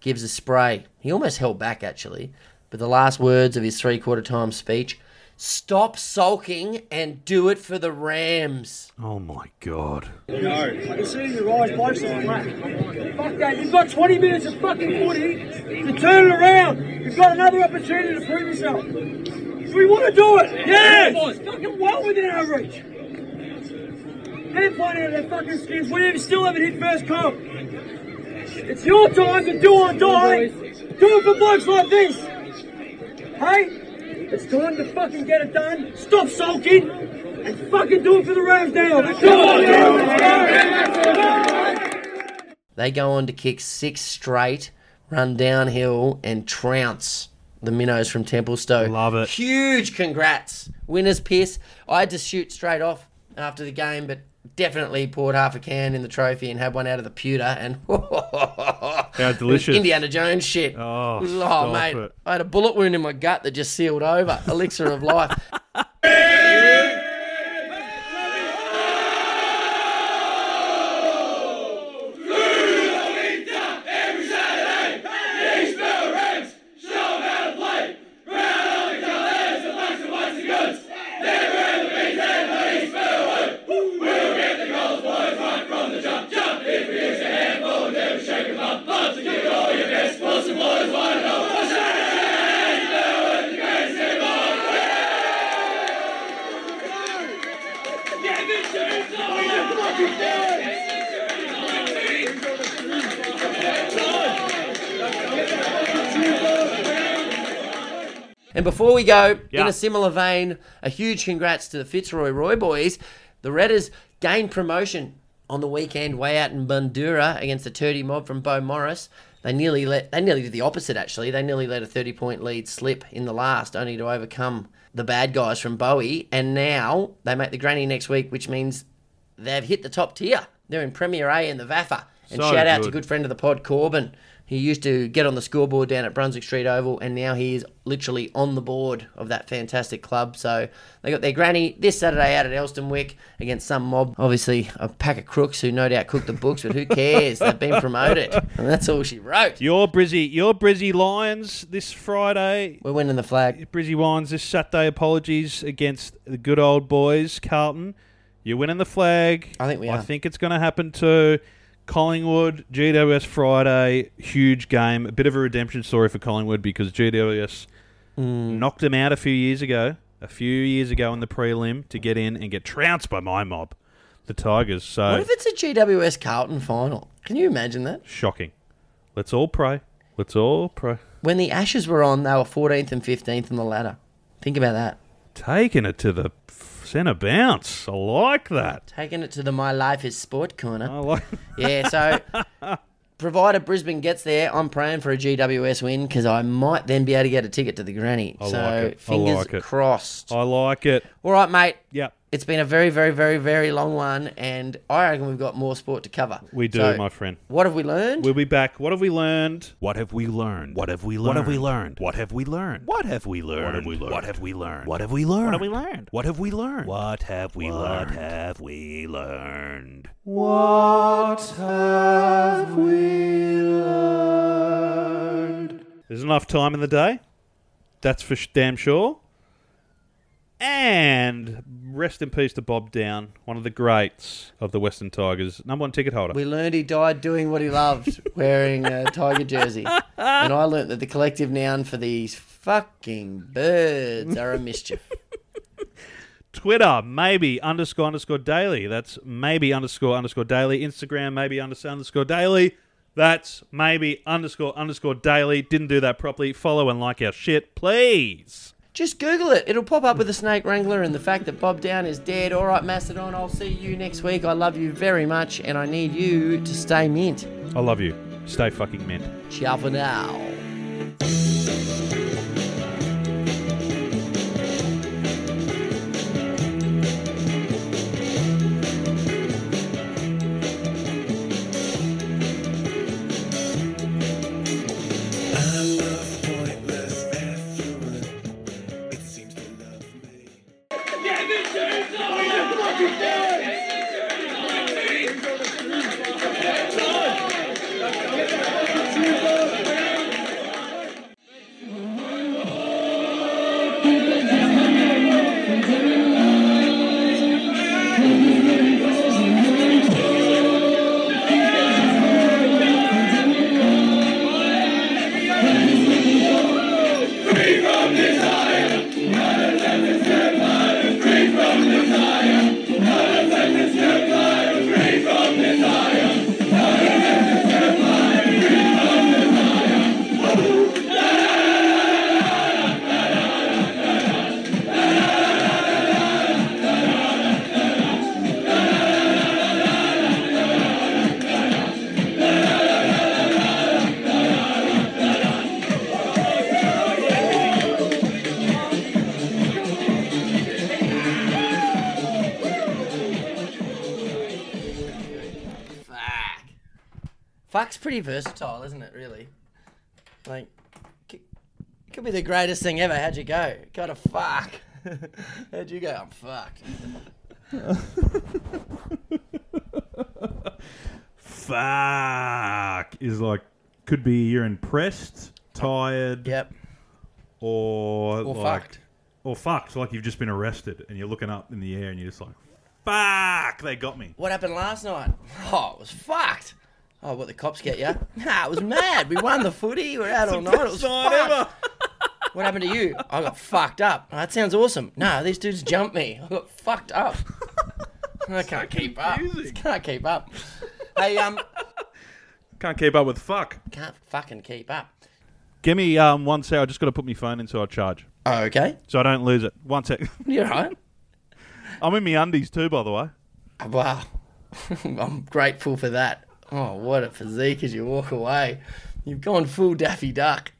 gives a spray. He almost held back, actually. But the last words of his three quarter time speech stop sulking and do it for the Rams. Oh my god. No, I can see in your eyes, blokes on that. Fuck that, you've got 20 minutes of fucking footy to turn it around. You've got another opportunity to prove yourself. We want to do it. Yes! It's fucking well within our reach. They're playing out of their fucking skins. We even still haven't hit first comp. It's your time to do or die. Do it for blokes like this. Hey? It's time to fucking get it done. Stop sulking and fucking do it for the Rams now. Come on, They go on to kick six straight, run downhill, and trounce the minnows from Templestowe. Love it. Huge congrats. Winners piss. I had to shoot straight off after the game, but definitely poured half a can in the trophy and had one out of the pewter and How delicious. Indiana Jones shit. Oh, oh mate, it. I had a bullet wound in my gut that just sealed over. Elixir of life. we go, in a similar vein, a huge congrats to the Fitzroy Roy boys. The Redders gained promotion on the weekend way out in Bundoora against the Turdy mob from Beaumaris. They nearly let they nearly did the opposite actually. They nearly let a 30 point lead slip in the last, only to overcome the bad guys from Bowie. And now they make the granny next week, which means they've hit the top tier. They're in Premier A in the VAFA. And So shout out to good. good friend of the pod, Corbin. He used to get on the scoreboard down at Brunswick Street Oval, and now he is literally on the board of that fantastic club. So they got their granny this Saturday out at Elsternwick against some mob. Obviously, a pack of crooks who no doubt cooked the books, but who cares? They've been promoted. And that's all she wrote. Your Brizzy, your Brizzy Lions this Friday. We're winning the flag. Brizzy Lions this Saturday. Apologies against the good old boys, Carlton. You're winning the flag. I think we are. I think it's going to happen too. Collingwood, GWS Friday, huge game. A bit of a redemption story for Collingwood because GWS Mm. knocked them out a few years ago. A few years ago in the prelim to get in and get trounced by my mob, the Tigers. So What if it's a GWS Carlton final? Can you imagine that? shocking. Let's all pray. Let's all pray. When the Ashes were on, they were 14th and 15th in the ladder. Think about that. Taking it to the centre bounce. I like that. Taking it to the My Life is Sport corner. I like. Yeah, so provided Brisbane gets there, I'm praying for a GWS win because I might then be able to get a ticket to the granny. I so like it. I like it. crossed. I like it. All right, mate. Yep. It's been a very, very, very, very long one, and I reckon we've got more sport to cover. We do, So, my friend. What have we learned? We'll be back. What have we learned? What have we learned? What have we learned? What have we learned? What have we learned? What have we learned? What have we learned? What have we learned? What have we learned? What have we learned? What have we learned? What have we learned? What have we learned? There's enough time in the day. That's for sh- damn sure. And rest in peace to Bob Downe, one of the greats of the Western Tigers, number one ticket holder. We learned he died doing what he loved, wearing a tiger jersey. And I learnt that the collective noun for these fucking birds are a mischief. Twitter, maybe underscore underscore daily. That's maybe underscore underscore daily. Instagram, maybe underscore underscore daily. That's maybe underscore underscore daily. Didn't do that properly. Follow and like our shit, please. Just Google it. It'll pop up with the snake wrangler and the fact that Bob Downe is dead. All right, Mastodon, I'll see you next week. I love you very much, and I need you to stay mint. I love you. Stay fucking mint. Ciao for now. Pretty versatile, isn't it? Really, like, c- could be the greatest thing ever. How'd you go? Got a fuck. How'd you go? I'm fucked. Fuck is like could be you're impressed, tired, yep, or, Or like, fucked. or fucked. Like you've just been arrested and you're looking up in the air and you're just like, fuck, they got me. What happened last night? Oh, it was fucked. Oh, what the cops get you? Nah, it was mad. We won the footy. We were out all night. It was fucked. What happened to you? I got fucked up. Oh, that sounds awesome. No, these dudes jumped me. I got fucked up. I can't keep up. Can't keep up. Hey, um, Can't keep up with fuck. can't fucking keep up. Give me um one sec. I just got to put my phone in so I charge. Oh, okay. So I don't lose it. One sec. You're right. I'm in my undies too, by the way. Wow. I'm grateful for that. Oh, what a physique as you walk away. You've gone full Daffy Duck.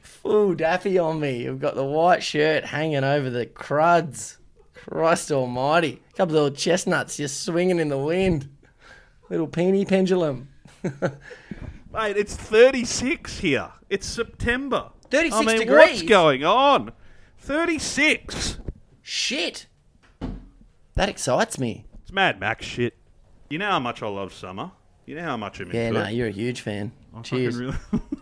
Full Daffy on me. You've got the white shirt hanging over the cruds. Christ almighty. A couple of little chestnuts just swinging in the wind. Little peony pendulum. Mate, it's 36 here. It's September. 36 I mean, degrees? what's going on? 36. Shit. That excites me. It's Mad Max shit. You know how much I love summer. You know how much I'm Yeah, into no, it. you're a huge fan. I Cheers. really-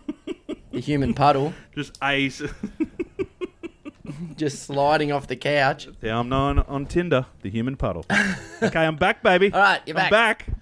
the human puddle. Just ace. just sliding off the couch. Yeah, I'm known on Tinder, the human puddle. okay, I'm back, baby. All right, you're I'm back. back.